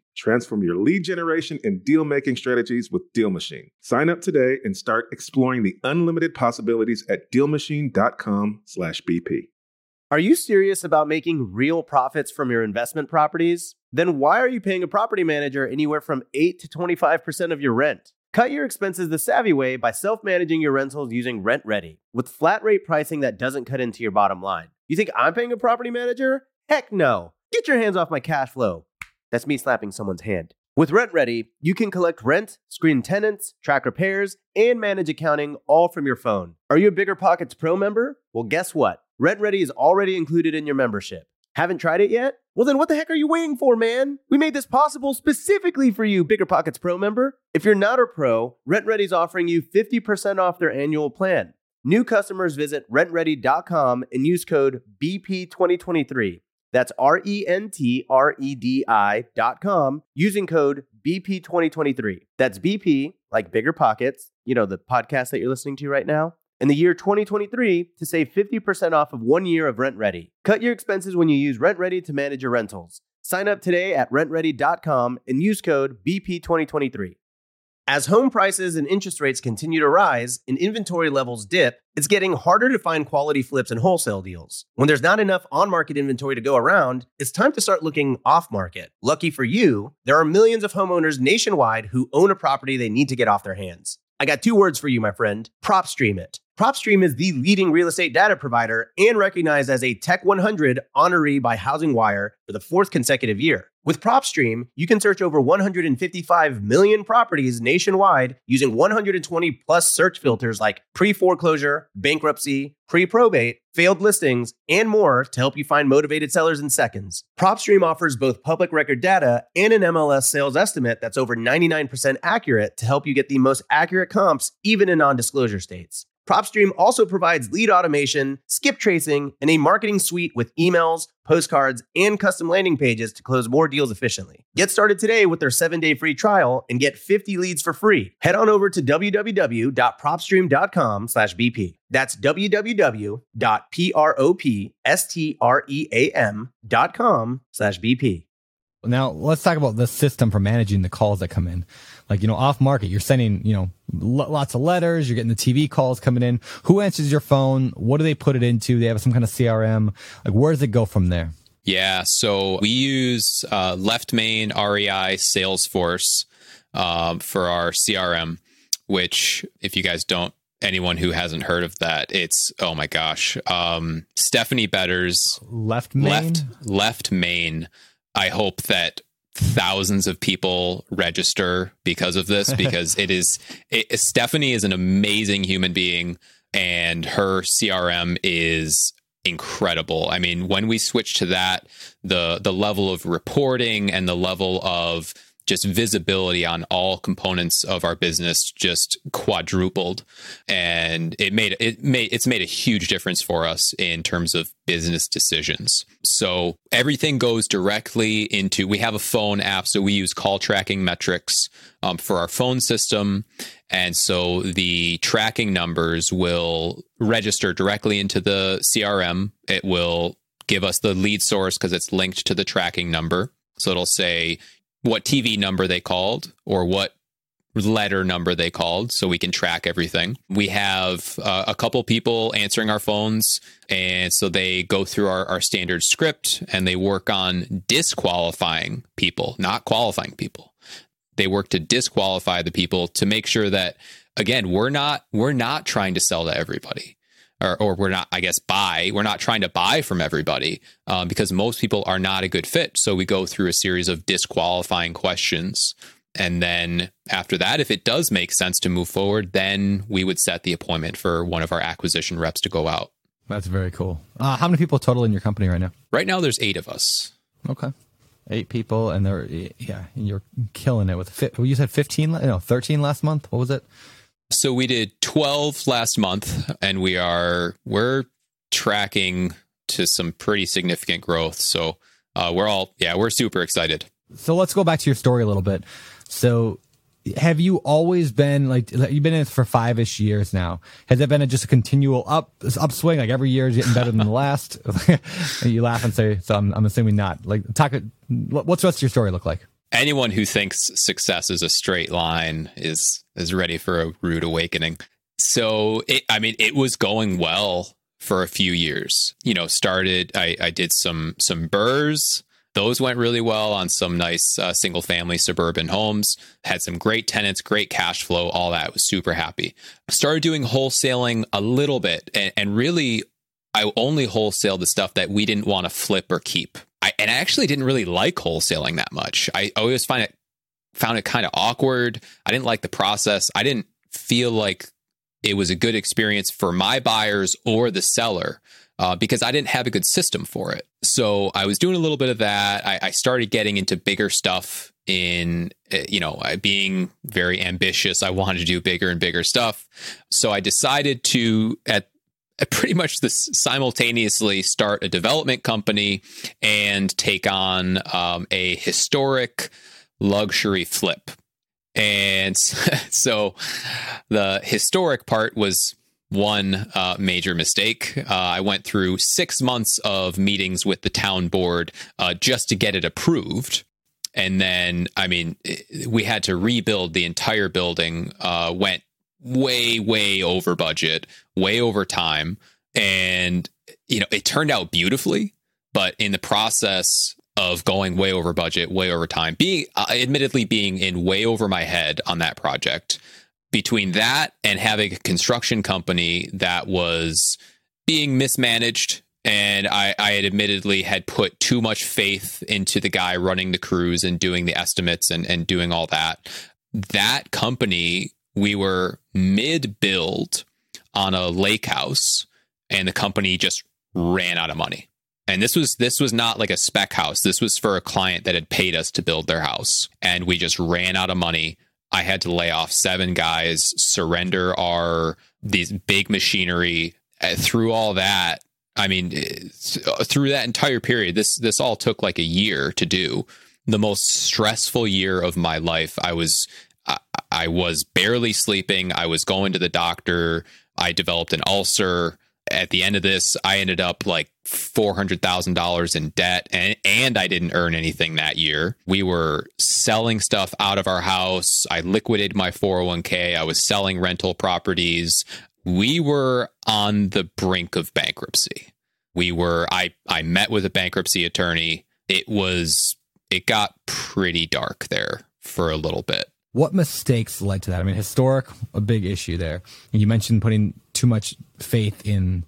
S6: Transform your lead generation and deal making strategies with DealMachine. Sign up today and start exploring the unlimited possibilities at dealmachine.com/bp.
S5: Are you serious about making real profits from your investment properties? Then why are you paying a property manager anywhere from 8 to 25% of your rent? Cut your expenses the savvy way by self managing your rentals using RentRedi with flat rate pricing that doesn't cut into your bottom line. You think I'm paying a property manager? Heck no. Get your hands off my cash flow. That's me slapping someone's hand. With RentRedi, you can collect rent, screen tenants, track repairs, and manage accounting all from your phone. Are you a BiggerPockets Pro member? Well, guess what? RentRedi is already included in your membership. Haven't tried it yet? Well, then what the heck are you waiting for, man? We made this possible specifically for you, BiggerPockets Pro member. If you're not a pro, RentRedi is offering you 50% off their annual plan. New customers visit rentredi.com and use code BP2023. That's R E N T R E D I dot com using code BP2023. That's BP, like BiggerPockets, you know, the podcast that you're listening to right now, in the year 2023 to save 50% off of one year of RentRedi. Cut your expenses when you use RentRedi to manage your rentals. Sign up today at rentredi.com and use code BP2023. As home prices and interest rates continue to rise and inventory levels dip, it's getting harder to find quality flips and wholesale deals. When there's not enough on market inventory to go around, it's time to start looking off market. Lucky for you, there are millions of homeowners nationwide who own a property they need to get off their hands. I got two words for you, my friend PropStream it. PropStream is the leading real estate data provider and recognized as a Tech 100 honoree by HousingWire for the fourth consecutive year. With PropStream, you can search over 155 million properties nationwide using 120 plus search filters like pre foreclosure, bankruptcy, pre probate, failed listings, and more to help you find motivated sellers in seconds. PropStream offers both public record data and an MLS sales estimate that's over 99% accurate to help you get the most accurate comps, even in non disclosure states. PropStream also provides lead automation, skip tracing, and a marketing suite with emails, postcards, and custom landing pages to close more deals efficiently. Get started today with their 7-day free trial and get 50 leads for free. Head on over to www.propstream.com slash BP. That's www.propstream.com/bp.
S1: Now let's talk about the system for managing the calls that come in. Like you know, off market, you're sending you know lots of letters. You're getting the TV calls coming in. Who answers your phone? What do they put it into? They have some kind of CRM. Like where does it go from there?
S2: Yeah, so we use uh, LeftMain REI Salesforce um, for our CRM, which if you guys don't anyone who hasn't heard of that, it's oh my gosh. Um, Stephanie Betters'
S1: left main?
S2: left LeftMain. I hope that thousands of people register because of this because it is it, Stephanie is an amazing human being and her CRM is incredible. I mean, when we switch to that, the the level of reporting and the level of just visibility on all components of our business just quadrupled. And it made it made it's made a huge difference for us in terms of business decisions. So everything goes directly into we have a phone app so we use CallTrackingMetrics um, for our phone system. And so the tracking numbers will register directly into the crm it will give us the lead source because it's linked to the tracking number. So it'll say what TV number they called or what letter number they called so we can track everything. We have uh, a couple people answering our phones. And so they go through our, our standard script and they work on disqualifying people, not qualifying people. They work to disqualify the people to make sure that, again, we're not, we're not trying to sell to everybody or, or we're not, I guess, buy. We're not trying to buy from everybody um, because most people are not a good fit. So we go through a series of disqualifying questions. And then after that, if it does make sense to move forward, then we would set the appointment for one of our acquisition reps to go out.
S1: That's very cool. Uh, how many people total in your company right now?
S2: Right now, there's eight of us.
S1: Okay. Eight people, and they're, yeah, and you're killing it with, fit. you said 15, no, 13 last month. What was it?
S2: So we did 12 last month and we are we're tracking to some pretty significant growth. So uh, we're all yeah, we're super excited.
S1: So let's go back to your story a little bit. So have you always been like you've been in it for five ish years now? Has it been a, just a continual up upswing? Like every year is getting better than the last? you laugh and say, so I'm, I'm assuming not. Like talk. What's the rest of your story look like?
S2: Anyone who thinks success is a straight line is is ready for a rude awakening. So it, I mean, it was going well for a few years. You know, started I, I did some some BRRRRs. Those went really well on some nice uh, single family suburban homes. Had some great tenants, great cash flow, all that. was super happy. Started doing wholesaling a little bit, and, and really, I only wholesale the stuff that we didn't want to flip or keep. I, and I actually didn't really like wholesaling that much. I always find it found it kind of awkward. I didn't like the process. I didn't feel like it was a good experience for my buyers or the seller uh, because I didn't have a good system for it. So I was doing a little bit of that. I, I started getting into bigger stuff in uh, you know being very ambitious i wanted to do bigger and bigger stuff so i decided to at pretty much this simultaneously start a development company and take on um, a historic luxury flip. And so the historic part was one uh, major mistake. Uh, I went through six months of meetings with the town board uh, just to get it approved. And then, I mean, we had to rebuild the entire building, uh, went way, way over budget, way over time. And, you know, it turned out beautifully, but in the process of going way over budget, way over time, being uh, admittedly being in way over my head on that project, between that and having a construction company that was being mismanaged and I, I had admittedly had put too much faith into the guy running the crews and doing the estimates and, and doing all that that company we were mid build on a lake house and the company just ran out of money. And this was this was not like a spec house. This was for a client that had paid us to build their house. And we just ran out of money. I had to lay off seven guys surrender our these big machinery. Uh, through all that i mean through that entire period this this all took like a year to do. The most stressful year of my life i was I, was barely sleeping i was going to the doctor i developed an ulcer at the end of this, I ended up like $400,000 in debt and, and I didn't earn anything that year. We were selling stuff out of our house. I liquidated my 401k. I was selling rental properties. We were on the brink of bankruptcy. We were, I, I met with a bankruptcy attorney. It was, it got pretty dark there for a little bit.
S1: What mistakes led to that? I mean, historic, a big issue there. And you mentioned putting too much faith in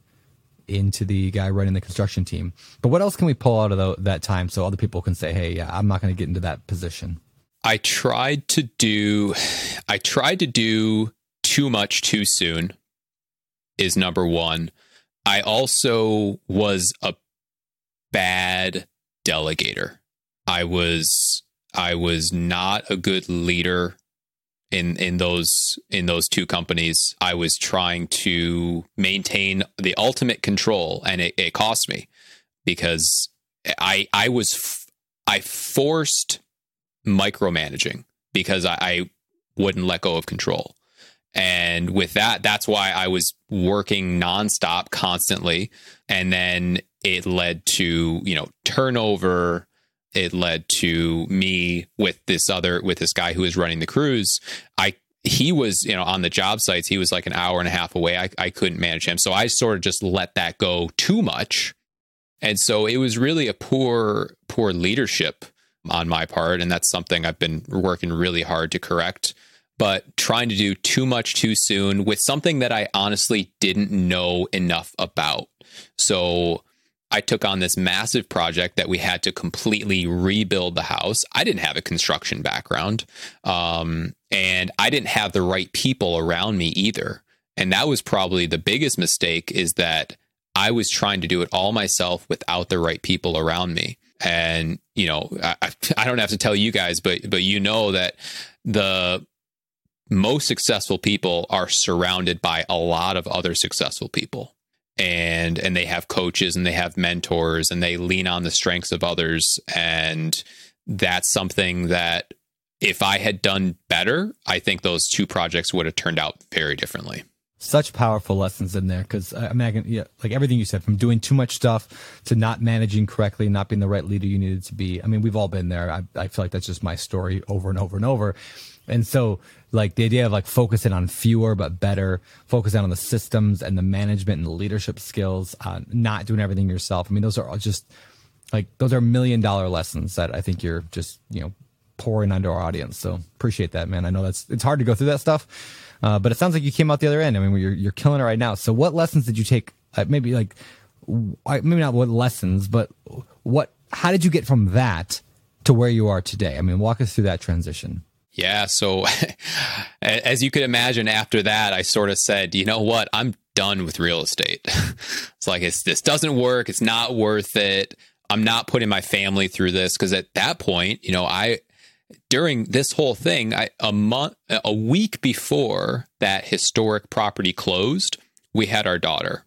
S1: into the guy running the construction team. But what else can we pull out of the, that time so other people can say, "Hey, yeah, I'm not going to get into that position."
S2: I tried to do I tried to do too much too soon is number 1. I also was a bad delegator. I was I was not a good leader in in those in those two companies. I was trying to maintain the ultimate control and it, it cost me because i i was f- i forced micromanaging because I, I wouldn't let go of control. And with that that's why i was working nonstop constantly. And then it led to you know turnover it led to me with this other with this guy who was running the crews. i he was you know on the job sites he was like an hour and a half away. I, I couldn't manage him. So i sort of just let that go too much. And so it was really a poor poor leadership on my part. And that's something i've been working really hard to correct but trying to do too much too soon with something that i honestly didn't know enough about. So I took on this massive project that we had to completely rebuild the house. I didn't have a construction background, um, and I didn't have the right people around me either. And that was probably the biggest mistake is that I was trying to do it all myself without the right people around me. And you know, I, I don't have to tell you guys, but but you know that the most successful people are surrounded by a lot of other successful people and and they have coaches and they have mentors and they lean on the strengths of others and that's something that if I had done better, I think those two projects would have turned out very differently.
S1: Such powerful lessons in there because uh, I mean, yeah, like everything you said, from doing too much stuff to not managing correctly, not being the right leader you needed to be. I mean, we've all been there. I, I feel like that's just my story over and over and over. And so, like the idea of like focusing on fewer but better, focusing on the systems and the management and the leadership skills, uh, not doing everything yourself. I mean, those are all just like those are million dollar lessons that I think you're just you know pouring onto our audience. So appreciate that, man. I know that's it's hard to go through that stuff, uh, but it sounds like you came out the other end. I mean, you're you're killing it right now. So what lessons did you take? Uh, maybe like maybe not what lessons, but what how did you get from that to where you are today? I mean, walk us through that transition.
S2: Yeah. So, as you could imagine, after that, I sort of said, you know what? I'm done with real estate. it's like, it's, this doesn't work. It's not worth it. I'm not putting my family through this. Cause at that point, you know, I, during this whole thing, I, a month, a week before that historic property closed, we had our daughter.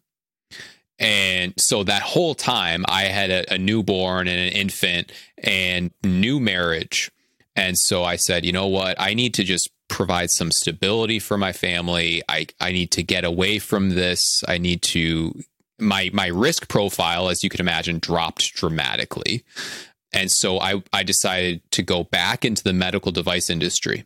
S2: And so that whole time, I had a, a newborn and an infant and new marriage and so I said, you know what? I need to just provide some stability for my family. I, I need to get away from this. I need to my my risk profile, as you can imagine, dropped dramatically. And so I, I decided to go back into the medical device industry.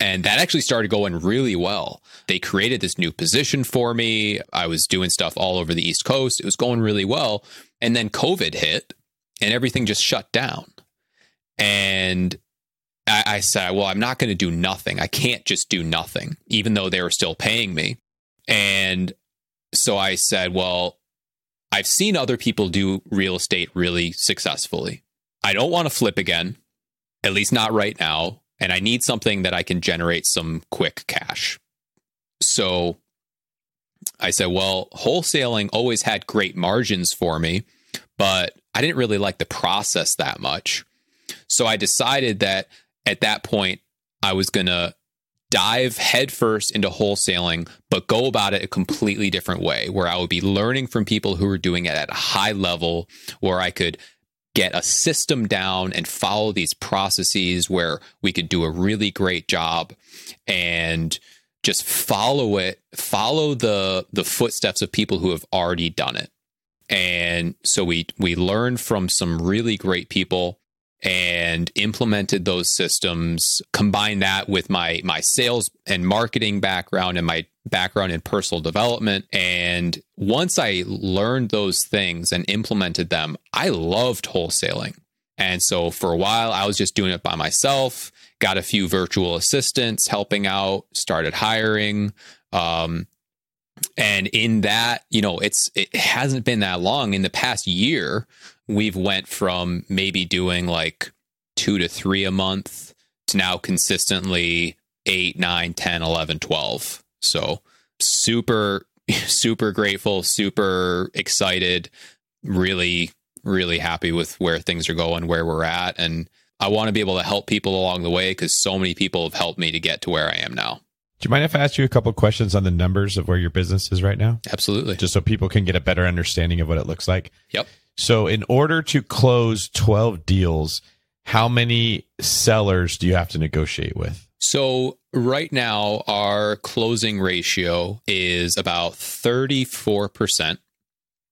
S2: And that actually started going really well. They created this new position for me. I was doing stuff all over the East Coast. It was going really well. And then COVID hit and everything just shut down. And I, I said, well, I'm not going to do nothing. I can't just do nothing, even though they were still paying me. And so I said, well, I've seen other people do real estate really successfully. I don't want to flip again, at least not right now. And I need something that I can generate some quick cash. So I said, well, wholesaling always had great margins for me, but I didn't really like the process that much. So I decided that at that point, I was going to dive headfirst into wholesaling, but go about it a completely different way, where I would be learning from people who were doing it at a high level, where I could get a system down and follow these processes where we could do a really great job and just follow it follow the the footsteps of people who have already done it. And so we we learned from some really great people and implemented those systems combined that with my my sales and marketing background and my background in personal development. And once i learned those things and implemented them i loved wholesaling. And so for a while i was just doing it by myself got a few virtual assistants helping out started hiring. Um, and in that you know it's it hasn't been that long. In the past year we've went from maybe doing like two to three a month to now consistently 8 9 10 11 12 so super super grateful super excited really really happy with where things are going where we're at. And i want to be able to help people along the way because so many people have helped me to get to where i am now.
S4: Do you mind if I ask you a couple questions on the numbers of where your business is right now?
S2: absolutely.
S4: Just so people can get a better understanding of what it looks like.
S2: yep
S4: So, in order to close 12 deals, how many sellers do you have to negotiate with?
S2: So right now, our closing ratio is about 34%.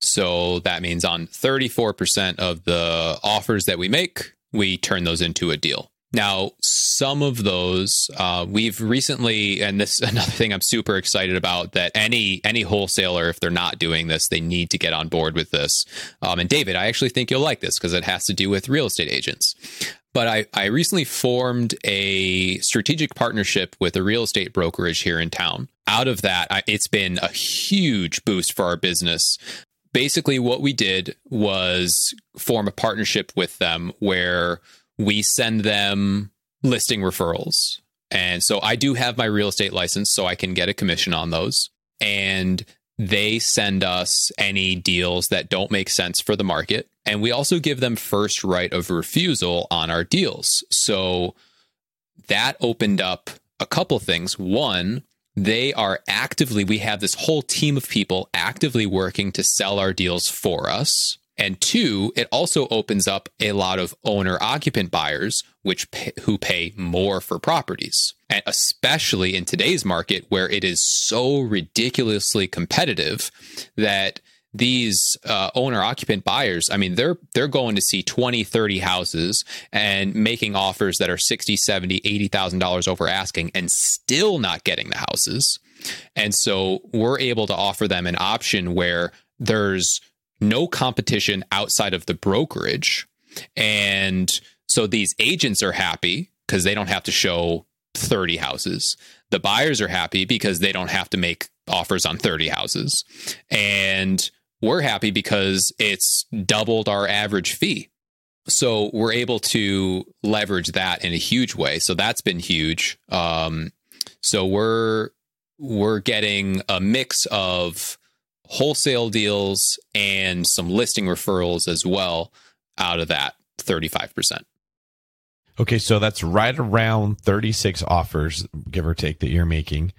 S2: So that means on 34% of the offers that we make, we turn those into a deal. Now, some of those uh, we've recently, and this is another thing I'm super excited about that any any wholesaler, if they're not doing this, they need to get on board with this. Um, and David, I actually think you'll like this because it has to do with real estate agents. But I, I recently formed a strategic partnership with a real estate brokerage here in town. Out of that, I, it's been a huge boost for our business basically what we did was form a partnership with them where we send them listing referrals. And so I do have my real estate license, so I can get a commission on those. And they send us any deals that don't make sense for the market. And we also give them first right of refusal on our deals. So that opened up a couple things. One, they are actively, we have this whole team of people actively working to sell our deals for us. And two, it also opens up a lot of owner occupant buyers, which pay, who pay more for properties. And especially in today's market where it is so ridiculously competitive that these uh, owner occupant buyers i mean they're they're going to see 20 30 houses and making offers that are 60 70 80,000 dollars over asking and still not getting the houses and so we're able to offer them an option where there's no competition outside of the brokerage and so these agents are happy because they don't have to show 30 houses the buyers are happy because they don't have to make offers on 30 houses and we're happy because it's doubled our average fee. So we're able to leverage that in a huge way. So that's been huge. Um, so we're we're getting a mix of wholesale deals and some listing referrals as well out of that 35%.
S4: Okay, so that's right around 36 offers, give or take, that you're making.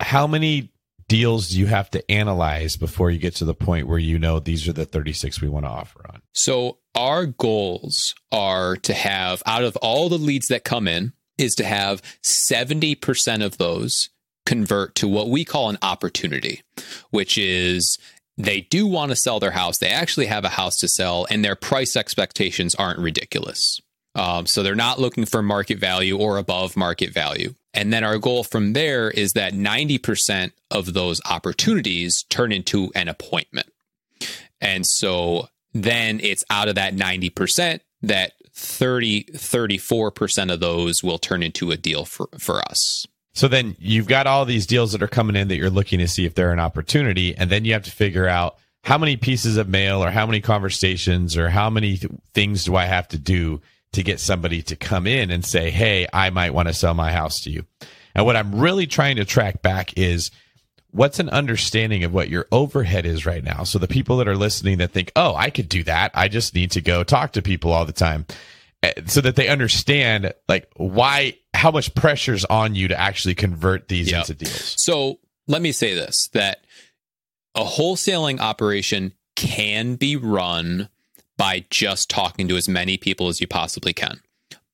S4: How many deals do you have to analyze before you get to the point where you know these are the 36 we want to offer on?
S2: So our goals are to have out of all the leads that come in is to have 70% of those convert to what we call an opportunity, which is they do want to sell their house. They actually have a house to sell and their price expectations aren't ridiculous. Um, so they're not looking for market value or above market value. And then our goal from there is that 90% of those opportunities turn into an appointment. And so then it's out of that 90% that 30 34% of those will turn into a deal for for us.
S4: So then you've got all these deals that are coming in that you're looking to see if they're an opportunity and then you have to figure out how many pieces of mail or how many conversations or how many th- things do I have to do to get somebody to come in and say, "Hey, I might want to sell my house to you." And what I'm really trying to track back is what's an understanding of what your overhead is right now? So the people that are listening that think, oh, I could do that. I just need to go talk to people all the time. Eh, so that they understand like why, how much pressure's on you to actually convert these yep. into deals.
S2: So let me say this that a wholesaling operation can be run by just talking to as many people as you possibly can,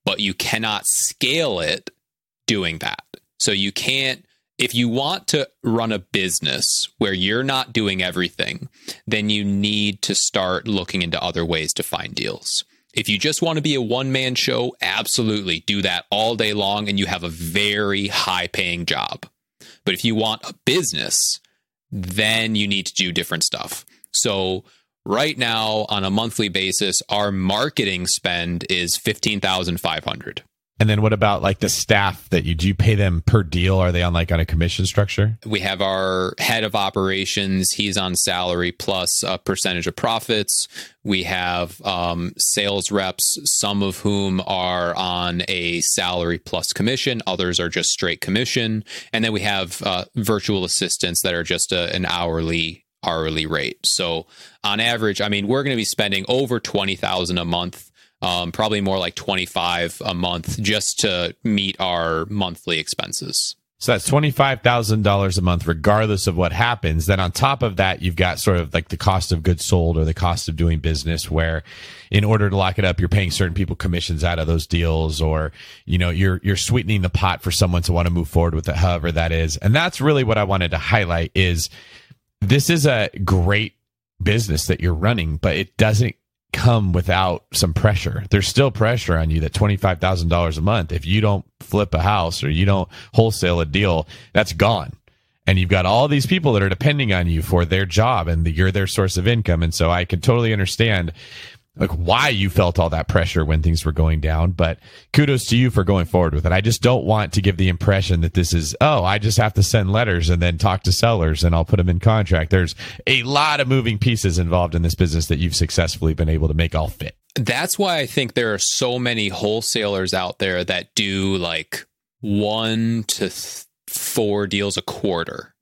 S2: but you cannot scale it doing that. So you can't if you want to run a business where you're not doing everything, then you need to start looking into other ways to find deals. If you just want to be a one man show, absolutely do that all day long and you have a very high paying job. But if you want a business, then you need to do different stuff. So, right now on a monthly basis, our marketing spend is 15,500.
S4: And then what about like the staff that you do you pay them per deal? Are they on like on a commission structure?
S2: We have our head of operations. He's on salary plus a percentage of profits. We have um, sales reps, some of whom are on a salary plus commission. Others are just straight commission. And then we have uh, virtual assistants that are just a, an hourly hourly rate. So on average, I mean, we're going to be spending over 20,000 a month um, probably more like 25 a month just to meet our monthly expenses.
S4: So that's $25,000 a month, regardless of what happens. Then on top of that, you've got sort of like the cost of goods sold or the cost of doing business where in order to lock it up, you're paying certain people commissions out of those deals or, you know, you're, you're sweetening the pot for someone to want to move forward with it, however that is. And that's really what I wanted to highlight is this is a great business that you're running, but it doesn't come without some pressure. There's still pressure on you that $25,000 a month, if you don't flip a house or you don't wholesale a deal, that's gone. And you've got all these people that are depending on you for their job and you're their source of income. And so I can totally understand like why you felt all that pressure when things were going down. But kudos to you for going forward with it. I just don't want to give the impression that this is, oh, I just have to send letters and then talk to sellers and I'll put them in contract. There's a lot of moving pieces involved in this business that you've successfully been able to make all fit.
S2: That's why I think there are so many wholesalers out there that do like one to th- four deals a quarter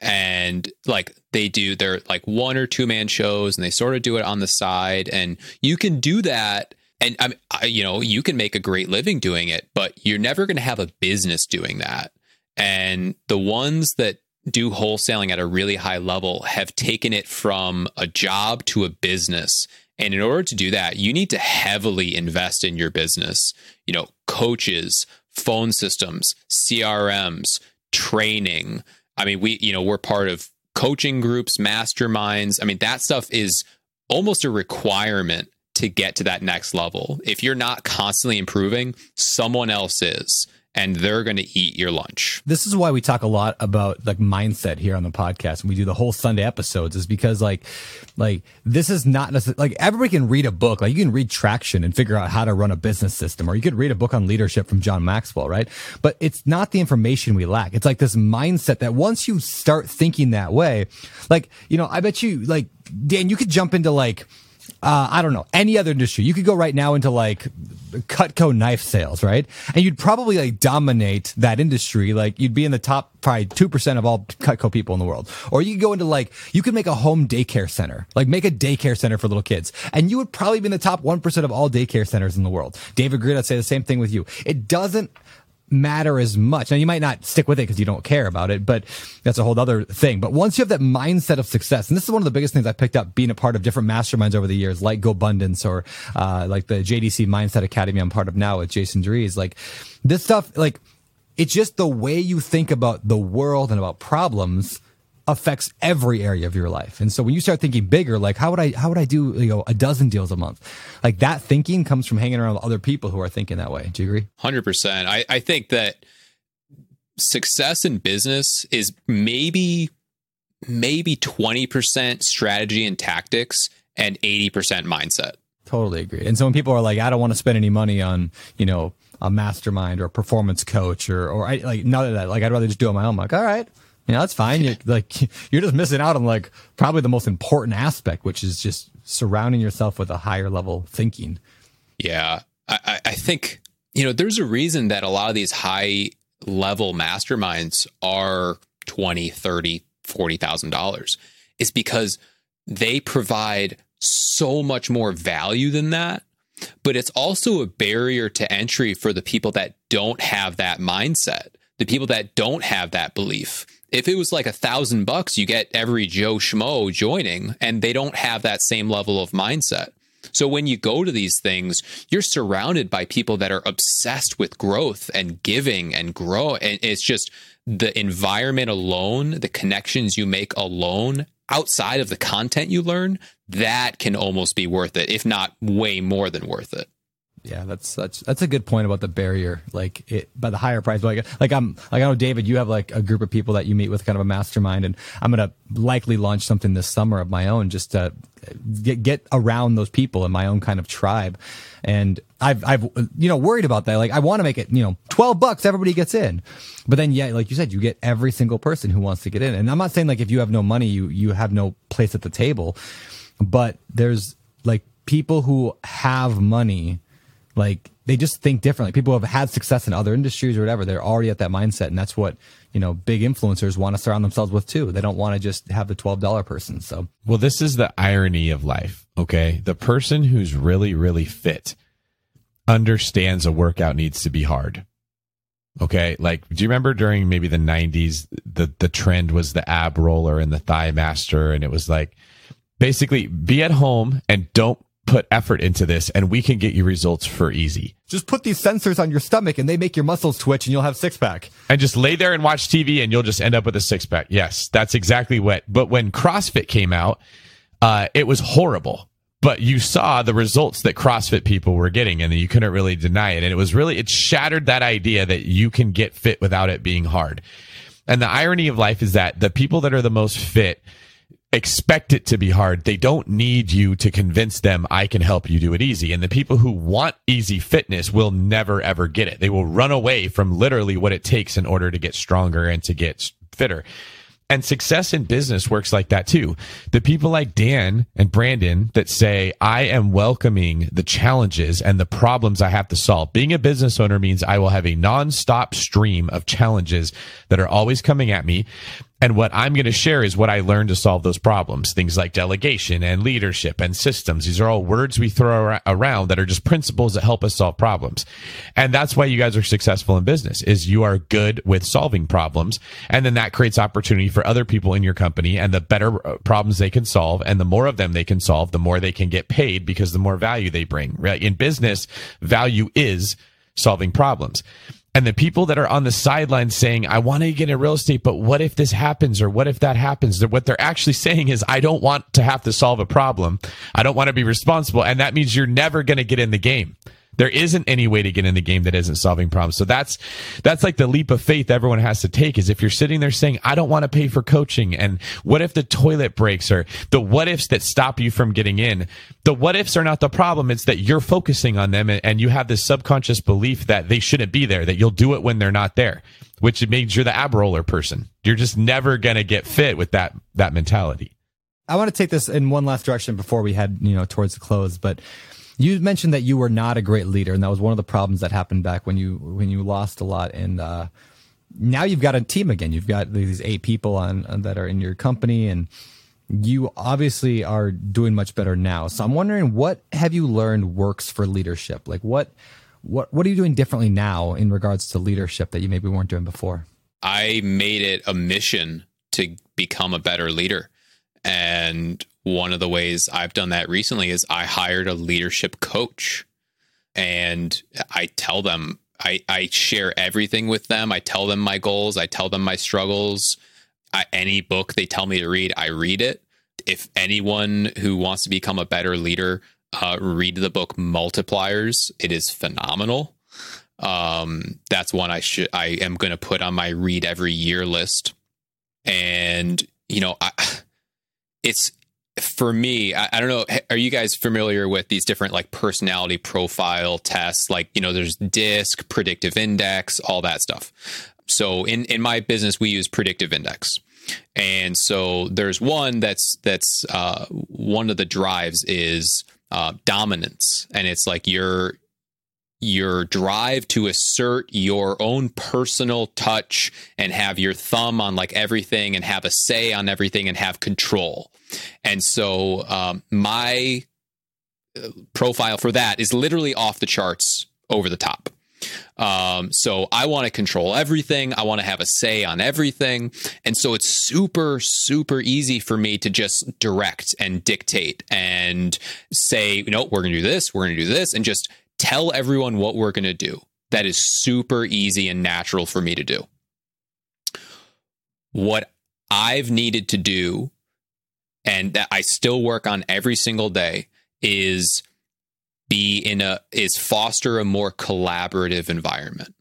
S2: and like they do they're like one or two man shows and they sort of do it on the side. And you can do that. And I, mean, I you know you can make a great living doing it but you're never going to have a business doing that. And the ones that do wholesaling at a really high level have taken it from a job to a business. And in order to do that you need to heavily invest in your business. You know coaches phone systems crms training. I mean, we, you know, we're part of coaching groups, masterminds. I mean, that stuff is almost a requirement to get to that next level. If you're not constantly improving, someone else is and they're going to eat your lunch.
S1: This is why we talk a lot about like mindset here on the podcast and we do the whole Sunday episodes is because like like this is not necessarily like everybody can read a book like you can read traction and figure out how to run a business system or you could read a book on leadership from John Maxwell, right? But it's not the information we lack. It's like this mindset that once you start thinking that way, like, you know, I bet you like Dan, you could jump into like uh, I don't know, any other industry. You could go right now into like Cutco knife sales, right? And you'd probably like dominate that industry. Like you'd be in the top probably 2% of all Cutco people in the world. Or you could go into like, you could make a home daycare center, like make a daycare center for little kids. And you would probably be in the top 1% of all daycare centers in the world. David Greene, I'd say the same thing with you. It doesn't matter as much. Now you might not stick with it because you don't care about it, but that's a whole other thing. But once you have that mindset of success, and this is one of the biggest things I picked up being a part of different masterminds over the years, like GoBundance or uh, like the JDC Mindset Academy I'm part of now with Jason Drees. Like this stuff, like it's just the way you think about the world and about problems affects every area of your life. And so when you start thinking bigger, like how would I how would I do you know a dozen deals a month? Like that thinking comes from hanging around with other people who are thinking that way. Do you agree?
S2: Hundred percent. I, I think that success in business is maybe maybe 20% strategy and tactics and 80% mindset.
S1: Totally agree. And so when people are like, I don't want to spend any money on, you know, a mastermind or a performance coach or, or I, like none of that, like I'd rather just do it on my own. I'm like, all right, you know, that's fine. You're like, you're just missing out on like probably the most important aspect, which is just surrounding yourself with a higher level thinking.
S2: Yeah. I, I think, you know, there's a reason that a lot of these high level masterminds are 20, 30, $40,000. It's because they provide so much more value than that. But it's also a barrier to entry for the people that don't have that mindset, the people that don't have that belief. If it was like a thousand bucks, you get every Joe Schmo joining, and they don't have that same level of mindset. So when you go to these things, you're surrounded by people that are obsessed with growth and giving and grow. And it's just the environment alone, the connections you make alone outside of the content you learn, that can almost be worth it, if not way more than worth it.
S1: Yeah, that's that's that's a good point about the barrier. Like it by the higher price. Like like I'm like I know David, you have like a group of people that you meet with, kind of a mastermind, and I'm gonna likely launch something this summer of my own, just to get get around those people in my own kind of tribe. And I've I've you know worried about that. Like I want to make it you know twelve bucks, everybody gets in, but then yeah, like you said, you get every single person who wants to get in. And I'm not saying like if you have no money, you you have no place at the table, but there's like people who have money like they just think differently. People have had success in other industries or whatever, they're already at that mindset. And that's what, you know, big influencers want to surround themselves with too. They don't want to just have the $12 person. So,
S4: well, this is the irony of life. Okay. The person who's really, really fit understands a workout needs to be hard. Okay. Like, do you remember during maybe the 90s, the, the trend was the ab roller and the thigh master? And it was like, basically be at home and don't put effort into this and we can get you results for easy.
S1: Just put these sensors on your stomach and they make your muscles twitch and you'll have six pack.
S4: And just lay there and watch TV and you'll just end up with a six pack. Yes, that's exactly what. But when CrossFit came out, uh, it was horrible. But you saw the results that CrossFit people were getting and you couldn't really deny it. And it was really, it shattered that idea that you can get fit without it being hard. And the irony of life is that the people that are the most fit expect it to be hard. They don't need you to convince them I can help you do it easy. And the people who want easy fitness will never ever get it. They will run away from literally what it takes in order to get stronger and to get fitter. And success in business works like that too. The people like Dan and Brandon that say, I am welcoming the challenges and the problems I have to solve. Being a business owner means I will have a nonstop stream of challenges that are always coming at me. And what I'm going to share is what I learned to solve those problems. Things like delegation and leadership and systems. These are all words we throw around that are just principles that help us solve problems. And that's why you guys are successful in business is you are good with solving problems. And then that creates opportunity for other people in your company and the better uh, problems they can solve and the more of them they can solve, the more they can get paid because the more value they bring, right? In business, value is solving problems. And the people that are on the sidelines saying, I want to get in real estate, but what if this happens or what if that happens? That what they're actually saying is, I don't want to have to solve a problem. I don't want to be responsible. And that means you're never going to get in the game. There isn't any way to get in the game that isn't solving problems. So that's that's like the leap of faith everyone has to take is if you're sitting there saying, I don't want to pay for coaching and what if the toilet breaks or the what ifs that stop you from getting in. The what ifs are not the problem. It's that you're focusing on them and, and you have this subconscious belief that they shouldn't be there, that you'll do it when they're not there, which means you're the ab roller person. You're just never gonna get fit with that that mentality.
S1: I want to take this in one last direction before we head, you know, towards the close, but you mentioned that you were not a great leader, and that was one of the problems that happened back when you when you lost a lot. And uh, now you've got a team again. You've got these eight people on, on that are in your company, and you obviously are doing much better now. So I'm wondering, what have you learned works for leadership? Like what what what are you doing differently now in regards to leadership that you maybe weren't doing before?
S2: I made it a mission to become a better leader. And one of the ways I've done that recently is I hired a leadership coach and I tell them, I, I share everything with them. I tell them my goals, I tell them my struggles. I, any book they tell me to read, I read it. If anyone who wants to become a better leader, uh, read the book Multipliers. It is phenomenal. Um, that's one I should I am going to put on my read every year list. And you know, I, it's for me, I, I, don't know. Are you guys familiar with these different like personality profile tests? Like, you know, there's DISC, predictive index, all that stuff. So in, in my business, we use predictive index. And so there's one that's, that's, uh, one of the drives is, uh, dominance. And it's like your, your drive to assert your own personal touch and have your thumb on like everything and have a say on everything and have control. And so um, my uh, profile for that is literally off the charts over the top. Um, so I want to control everything. I want to have a say on everything. And so it's super, super easy for me to just direct and dictate and say, you know, we're going to do this, we're going to do this, and just tell everyone what we're going to do. That is super easy and natural for me to do. What I've needed to do, and that I still work on every single day, is be in a is foster a more collaborative environment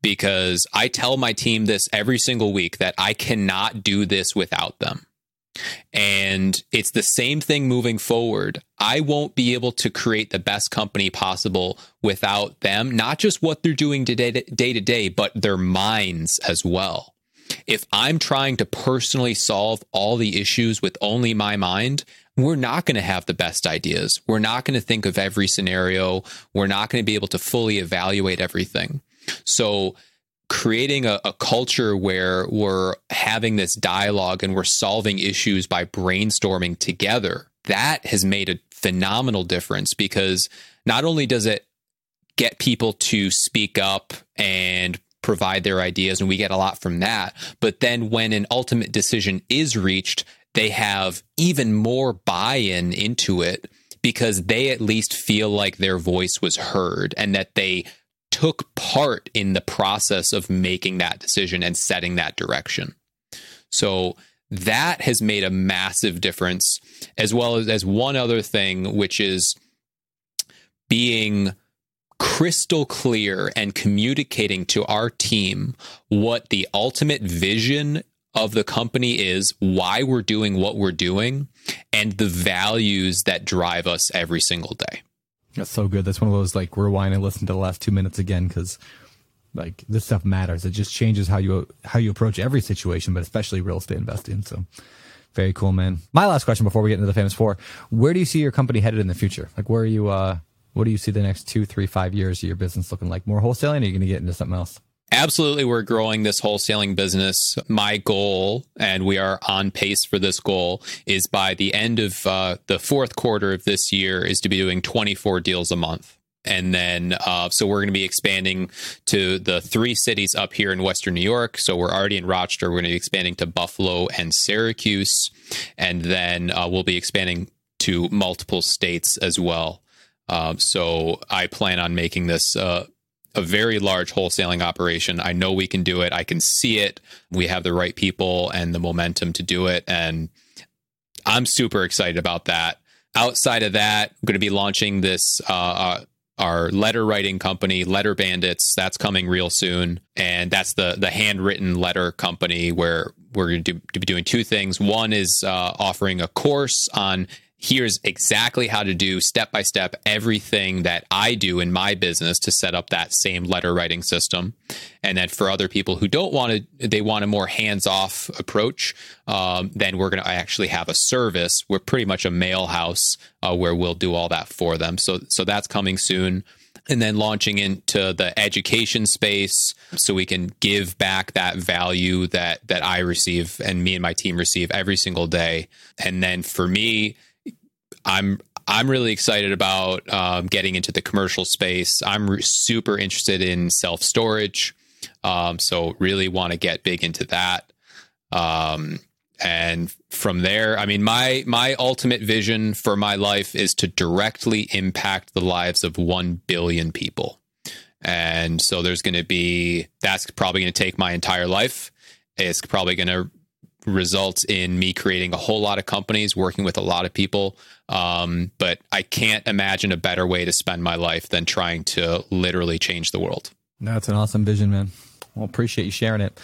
S2: because I tell my team this every single week that I cannot do this without them. And it's the same thing moving forward. I won't be able to create the best company possible without them, not just what they're doing today, day, to day but their minds as well. If I'm trying to personally solve all the issues with only my mind, we're not going to have the best ideas. We're not going to think of every scenario. We're not going to be able to fully evaluate everything. So, creating a, a, culture where we're having this dialogue and we're solving issues by brainstorming together, that has made a phenomenal difference because not only does it get people to speak up and provide their ideas, and we get a lot from that, but then when an ultimate decision is reached, they have even more buy in into it because they at least feel like their voice was heard and that they took part in the process of making that decision and setting that direction. So that has made a massive difference, as well as, as one other thing, which is being crystal clear and communicating to our team what the ultimate vision of the company is, why we're doing what we're doing, and the values that drive us every single day.
S1: That's so good. That's one of those like rewind and listen to the last two minutes again because like this stuff matters. It just changes how you how you approach every situation, but especially real estate investing. So very cool, man. My last question before we get into the famous four: Where do you see your company headed in the future? Like, where are you? uh What do you see the next two, three, five years of your business looking like? More wholesaling? Or are you going to get into something else?
S2: Absolutely, we're growing this wholesaling business. My goal, and we are on pace for this goal, is by the end of uh, the fourth quarter of this year, is to be doing 24 deals a month. And then, uh, so we're going to be expanding to the three cities up here in Western New York. So we're already in Rochester. We're going to be expanding to Buffalo and Syracuse. And then uh, we'll be expanding to multiple states as well. Uh, so I plan on making this uh, a very large wholesaling operation. I know we can do it. I can see it. We have the right people and the momentum to do it. And I'm super excited about that. Outside of that, I'm going to be launching this, uh, uh, our letter writing company, Letter Bandits. That's coming real soon. And that's the, the handwritten letter company where we're going to, be doing two things. One is uh, offering a course on here's exactly how to do step by step everything that I do in my business to set up that same letter writing system. And then for other people who don't want to, they want a more hands off approach, um, then we're going to actually have a service. We're pretty much a mail house uh, where we'll do all that for them. So, so that's coming soon and then launching into the education space so we can give back that value that that I receive and me and my team receive every single day. And then for me, I'm I'm really excited about um, getting into the commercial space. I'm re- super interested in self storage, um, so really want to get big into that. Um, and from there, I mean, my my ultimate vision for my life is to directly impact the lives of one billion people. And so there's going to be that's probably going to take my entire life. It's probably going to results in me creating a whole lot of companies, working with a lot of people. Um, but I can't imagine a better way to spend my life than trying to literally change the world.
S1: That's an awesome vision, man. Well, appreciate you sharing it.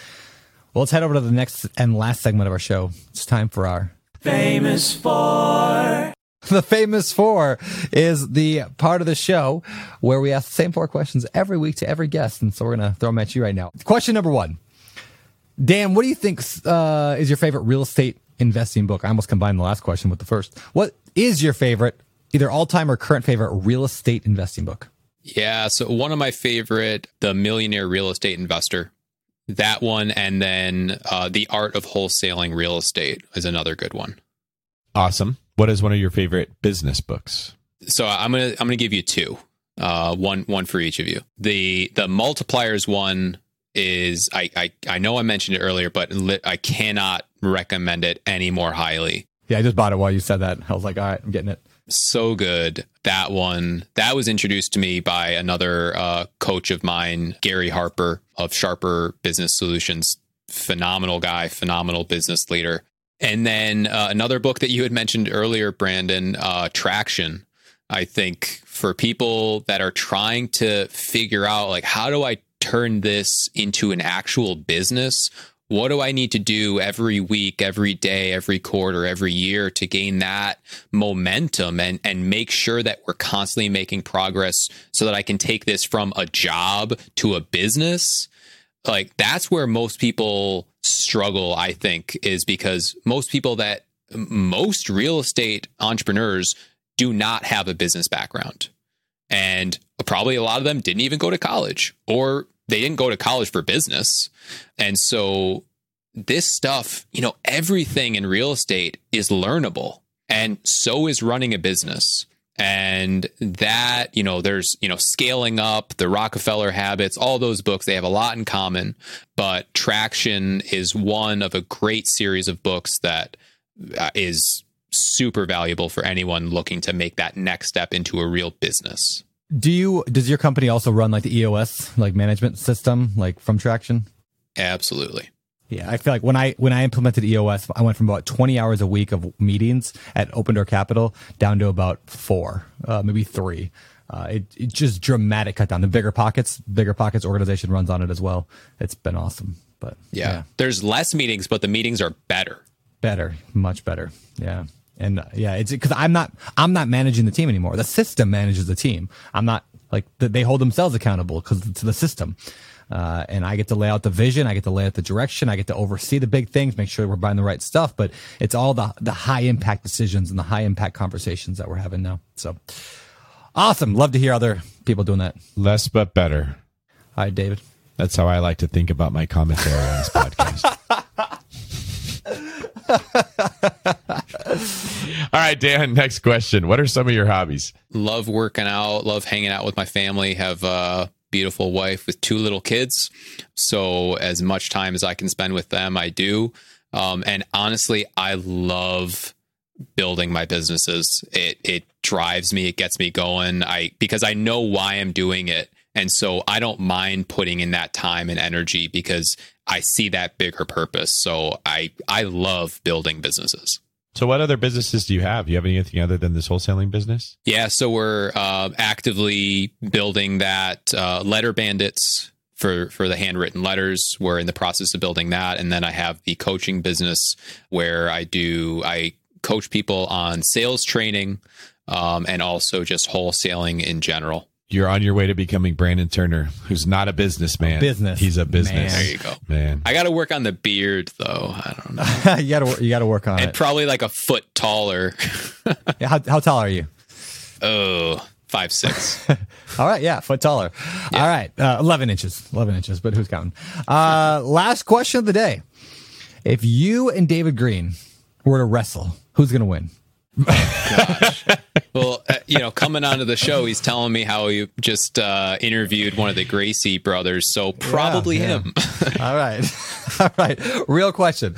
S1: Well, let's head over to the next and last segment of our show. It's time for our Famous four. The famous four is the part of the show where we ask the same four questions every week to every guest. And so we're going to throw them at you right now. Question number one Dan, what do you think uh, is your favorite real estate investing book? I almost combined the last question with the first. What is your favorite, either all time or current favorite, real estate investing book?
S2: Yeah. So one of my favorite, The Millionaire Real Estate Investor. That one, and then uh, The Art of Wholesaling Real Estate is another good one.
S4: Awesome. What is one of your favorite business books?
S2: So I'm gonna I'm gonna give you two, uh, one one for each of you. The the multipliers one is I I, I know I mentioned it earlier, but li- I cannot recommend it any more highly.
S1: Yeah, I just bought it while you said that. I was like, all right, I'm getting it.
S2: So good. That one that was introduced to me by another uh, coach of mine, Gary Harper of Sharper Business Solutions. Phenomenal guy, phenomenal business leader. And then uh, another book that you had mentioned earlier, Brandon, uh, Traction. I think for people that are trying to figure out, like, how do I turn this into an actual business? What do I need to do every week, every day, every quarter, every year to gain that momentum and, and make sure that we're constantly making progress so that I can take this from a job to a business? Like, that's where most people struggle, I think, is because most people that most real estate entrepreneurs do not have a business background. And probably a lot of them didn't even go to college or they didn't go to college for business. And so this stuff, you know, everything in real estate is learnable. And so is running a business and that you know there's you know scaling up the rockefeller habits all those books they have a lot in common but traction is one of a great series of books that uh, is super valuable for anyone looking to make that next step into a real business
S1: do you does your company also run like the eos like management system like from traction
S2: absolutely
S1: yeah, I feel like when I when I implemented EOS, I went from about 20 hours a week of meetings at Open Door Capital down to about four, uh, maybe three. Uh, it, it just dramatic cut down. The BiggerPockets, bigger pockets organization runs on it as well. It's been awesome. But
S2: yeah, yeah. there's less meetings, but the meetings are better.
S1: Better, much better. Yeah, and uh, yeah, it's because I'm not I'm not managing the team anymore. The system manages the team. I'm not like they hold themselves accountable because it's the system. Uh, and I get to lay out the vision. I get to lay out the direction. I get to oversee the big things, make sure we're buying the right stuff. But it's all the, the high impact decisions and the high impact conversations that we're having now. So awesome. Love to hear other people doing that.
S4: Less but better.
S1: Hi, David.
S4: That's how I like to think about my commentary on this podcast. All right, Dan, next question. What are some of your hobbies?
S2: Love working out, love hanging out with my family, have a beautiful wife with two little kids. So, as much time as I can spend with them, I do. Um, and honestly, I love building my businesses. It it drives me, it gets me going. I because I know why I'm doing it. And so I don't mind putting in that time and energy because I see that bigger purpose. So I I love building businesses.
S4: So, what other businesses do you have? Do you have anything other than this wholesaling business?
S2: Yeah, so we're uh, actively building that uh, letter bandits for for the handwritten letters. We're in the process of building that, and then I have the coaching business where I do I coach people on sales training um, and also just wholesaling in general
S4: you're on your way to becoming Brandon Turner, who's not a businessman.
S1: A business.
S4: He's a business. Man.
S2: There you go, man. I got to work on the beard, though. I don't
S1: know. you got to you got to work on
S2: and
S1: it.
S2: probably like a foot taller.
S1: yeah, how, how tall are you?
S2: Oh, five six.
S1: All right, yeah, foot taller. Yeah. All right, uh, eleven inches. Eleven inches, but who's counting? Uh, last question of the day: If you and David Greene were to wrestle, who's going to win?
S2: Gosh. well, uh, you know, coming onto the show, he's telling me how he just uh, interviewed one of the Gracie brothers, so probably yeah, yeah. him.
S1: All right, all right. Real question.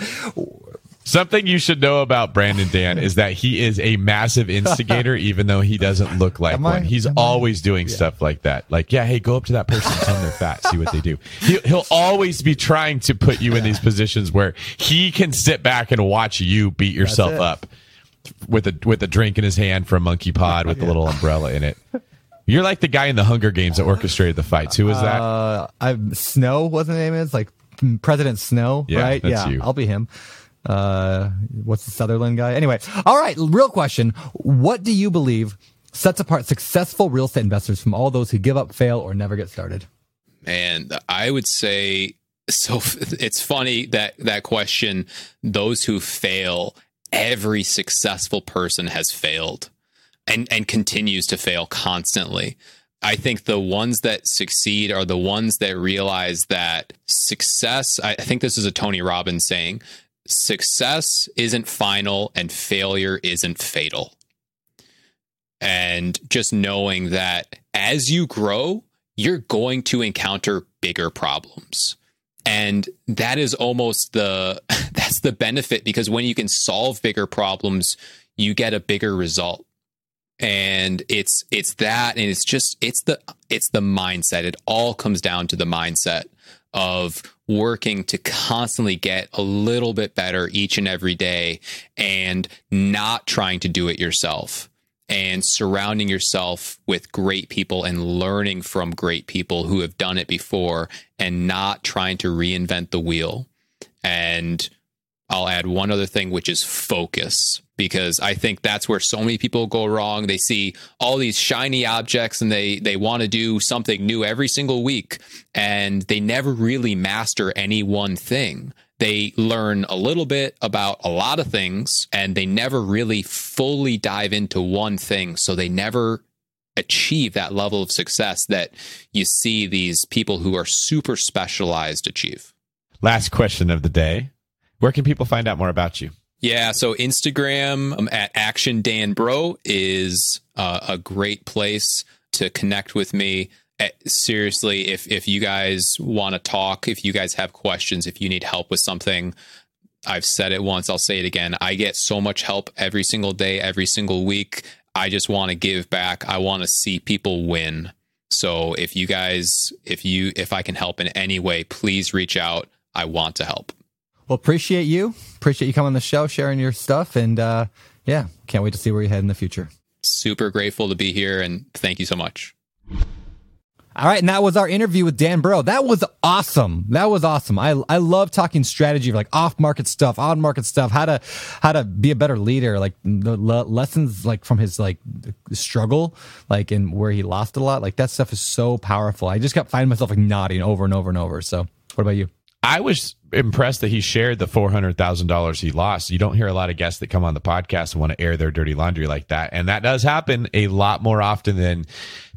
S4: Something you should know about Brandon Dan is that he is a massive instigator, even though he doesn't look like Am one. I? He's Am always I? doing yeah. stuff like that. Like, yeah, hey, go up to that person, tell them they're fat, see what they do. He, will always be trying to put you in these positions where he can sit back and watch you beat yourself up with a with a drink in his hand from Monkey Pod with yeah. the little umbrella in it. You're like the guy in the Hunger Games that orchestrated the fights. Who was that?
S1: Uh, I Snow. What the name is? Like President Snow,
S4: yeah,
S1: right?
S4: yeah,
S1: you. I'll be him. Uh, what's the Sutherland guy? Anyway, all right. Real question: What do you believe sets apart successful real estate investors from all those who give up, fail, or never get started?
S2: And I would say so. It's funny that that question. Those who fail, every successful person has failed, and and continues to fail constantly. I think the ones that succeed are the ones that realize that success. I think this is a Tony Robbins saying success isn't final and failure isn't fatal. And just knowing that as you grow, you're going to encounter bigger problems. And that is almost the the benefit because when you can solve bigger problems, you get a bigger result. And it's it's that and it's just it's the it's the mindset. It all comes down to the mindset of working to constantly get a little bit better each and every day and not trying to do it yourself and surrounding yourself with great people and learning from great people who have done it before and not trying to reinvent the wheel. And I'll add one other thing, which is focus, because I think that's where so many people go wrong. They see all these shiny objects and they they want to do something new every single week, and they never really master any one thing. They learn a little bit about a lot of things, and they never really fully dive into one thing. So they never achieve that level of success that you see these people who are super specialized achieve.
S4: Last question of the day where can people find out more about you?
S2: Yeah, so Instagram um, at Action Dan Brault is uh, a great place to connect with me. Uh, seriously, if if you guys want to talk, if you guys have questions, if you need help with something, I've said it once, I'll say it again. I get so much help every single day, every single week. I just want to give back. I want to see people win. So if you guys, if you, if I can help in any way, please reach out. I want to help.
S1: Well, appreciate you. Appreciate you coming on the show, sharing your stuff, and uh, yeah, can't wait to see where you head in the future.
S2: Super grateful to be here, and thank you so much.
S1: All right, and that was our interview with Dan Brault. That was awesome. That was awesome. I I love talking strategy, like off market stuff, on market stuff, how to how to be a better leader, like the le- lessons like from his like struggle, like and where he lost a lot. Like that stuff is so powerful. I just kept finding myself like nodding over and over and over. So, what about you?
S4: I was impressed that he shared the four hundred thousand dollars he lost. You don't hear a lot of guests that come on the podcast and want to air their dirty laundry like that, and that does happen a lot more often than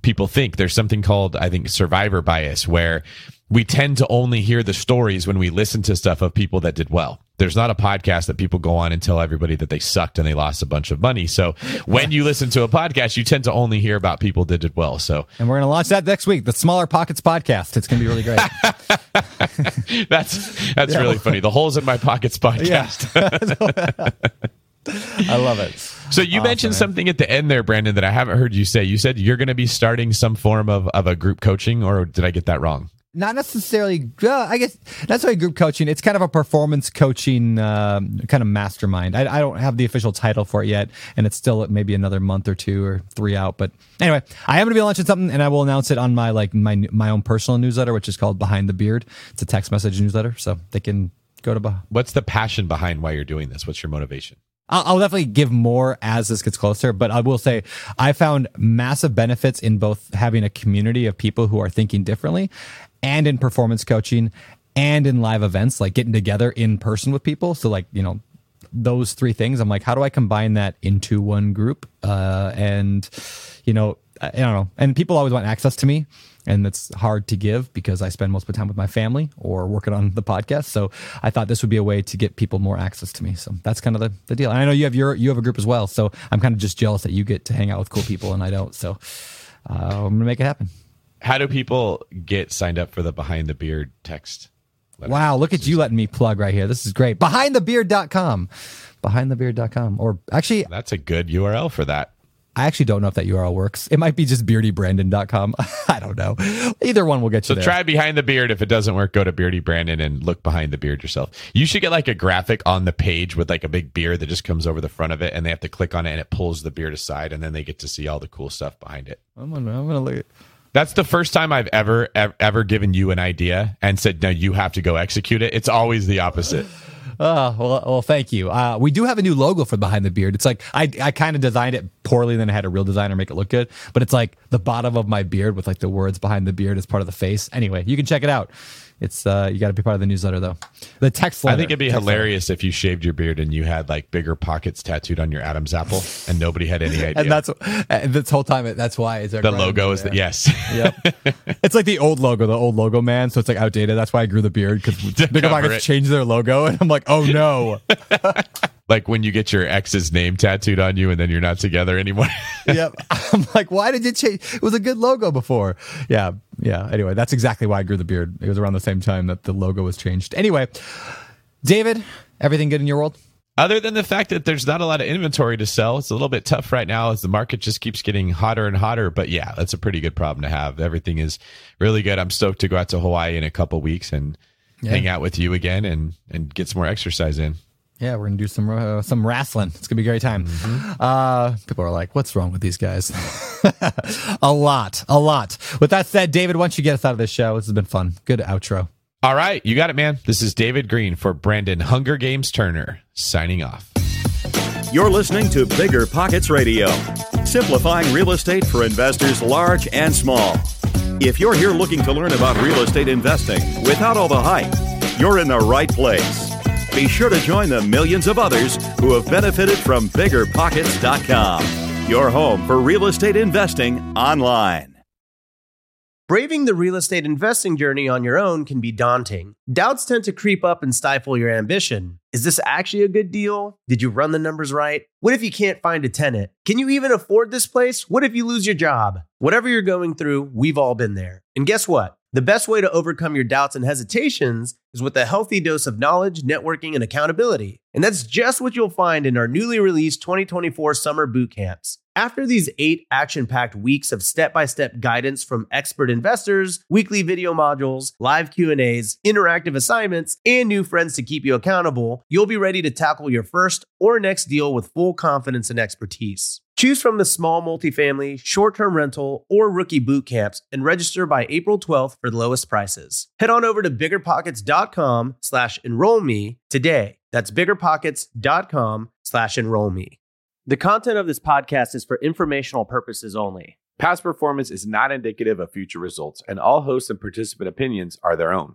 S4: people think. There's something called, I think, survivor bias, where we tend to only hear the stories when we listen to stuff of people that did well. There's not a podcast that people go on and tell everybody that they sucked and they lost a bunch of money. So when you listen to a podcast, you tend to only hear about people that did well. So
S1: and we're going to launch that next week, the Smaller Pockets podcast. It's going to be really great.
S4: that's that's yeah. really funny. The holes in my pockets podcast.
S1: Yeah. I love it.
S4: So you awesome, mentioned man. something at the end there, Brandon, that I haven't heard you say. You said you're going to be starting some form of, of a group coaching, or did I get that wrong?
S1: Not necessarily uh, i guess not necessarily group coaching it's kind of a performance coaching uh, kind of mastermind. I, I, don't have the official title for it yet and it's still maybe another month or two or three out but anyway i am going to be launching something and i will announce it on my like my my own personal newsletter which is called behind the beard. It's a text message newsletter so they can go to bah-
S4: what's the passion behind why you're doing this? What's your motivation?
S1: I'll, definitely give more as this gets closer, but I will say I found massive benefits in both having a community of people who are thinking differently and in performance coaching and in live events, like getting together in person with people. So, like, you know, those three things, I'm like, how do I combine that into one group? Uh, and, you know, I, I don't know. And people always want access to me and it's hard to give because I spend most of the time with my family or working on the podcast. So I thought this would be a way to get people more access to me. So that's kind of the, the deal. And I know you have your you have a group as well. So I'm kind of just jealous that you get to hang out with cool people and I don't. So uh, I'm gonna make it happen
S4: how do people get signed up for the behind the beard text
S1: letter? wow look at you letting me plug right here this is great behindthebeard.com behindthebeard.com or actually
S4: that's a good url for that
S1: I actually don't know if that URL works. It might be just beardybrandon.com. I don't know. Either one will get you
S4: so
S1: there.
S4: try behind the beard. If it doesn't work, go to Beardy Brandon and look behind the beard yourself. You should get like a graphic on the page with like a big beard that just comes over the front of it and they have to click on it and it pulls the beard aside and then they get to see all the cool stuff behind it.
S1: I'm gonna, I'm gonna look at
S4: that's the first time I've ever, ever, ever given you an idea and said, no, you have to go execute it. It's always the opposite.
S1: Oh well, well, thank you. Uh, we do have a new logo for behind the beard. It's like I, I kind of designed it poorly, then I had a real designer make it look good. But it's like the bottom of my beard with like the words behind the beard as part of the face. Anyway, you can check it out. It's uh, you got to be part of the newsletter though. The text.
S4: I think it'd be
S1: Text letter.
S4: hilarious if you shaved your beard and you had like BiggerPockets tattooed on your Adam's apple, and nobody had any idea.
S1: And that's and this whole time. That's why it's
S4: the logo is the yes.
S1: Yep. it's like the old logo, the old logo man. So it's like outdated. That's why I grew the beard because
S4: BiggerPockets
S1: changed their logo, and I'm like, oh no.
S4: Like when you get your ex's name tattooed on you and then you're not together anymore.
S1: yep. I'm like, why did you change? It was a good logo before. Yeah. Yeah. Anyway, that's exactly why I grew the beard. It was around the same time that the logo was changed. Anyway, David, everything good in your world?
S4: Other than the fact that there's not a lot of inventory to sell, it's a little bit tough right now as the market just keeps getting hotter and hotter. But yeah, that's a pretty good problem to have. Everything is really good. I'm stoked to go out to Hawaii in a couple weeks and hang out with you again and and get some more exercise in.
S1: Yeah, we're gonna do some uh, some wrestling. It's gonna be a great time. Uh, people are like, "What's wrong with these guys?" a lot, a lot. With that said, David, once you get us out of this show? This has been fun. Good outro.
S4: All right, you got it, man. This is David Greene for Brandon Hunger Games Turner signing off.
S3: You're listening to BiggerPockets Radio, simplifying real estate for investors large and small. If you're here looking to learn about real estate investing without all the hype, you're in the right place. Be sure to join the millions of others who have benefited from biggerpockets.com, your home for real estate investing online.
S5: Braving the real estate investing journey on your own can be daunting. Doubts tend to creep up and stifle your ambition. Is this actually a good deal? Did you run the numbers right? What if you can't find a tenant? Can you even afford this place? What if you lose your job? Whatever you're going through, we've all been there. And guess what? The best way to overcome your doubts and hesitations is with a healthy dose of knowledge, networking, and accountability. And that's just what you'll find in our newly released 2024 summer boot camps. After these eight action packed weeks of step by step guidance from expert investors, weekly video modules, live Q&As, interactive assignments, and new friends to keep you accountable, you'll be ready to tackle your first or next deal with full confidence and expertise. Choose from the small multifamily, short term rental, or rookie boot camps and register by April 12th for the lowest prices. Head on over to biggerpockets.com slash enroll me today. That's biggerpockets.com slash enroll me. The content of this podcast is for informational purposes only.
S7: Past performance is not indicative of future results, and all host and participant opinions are their own.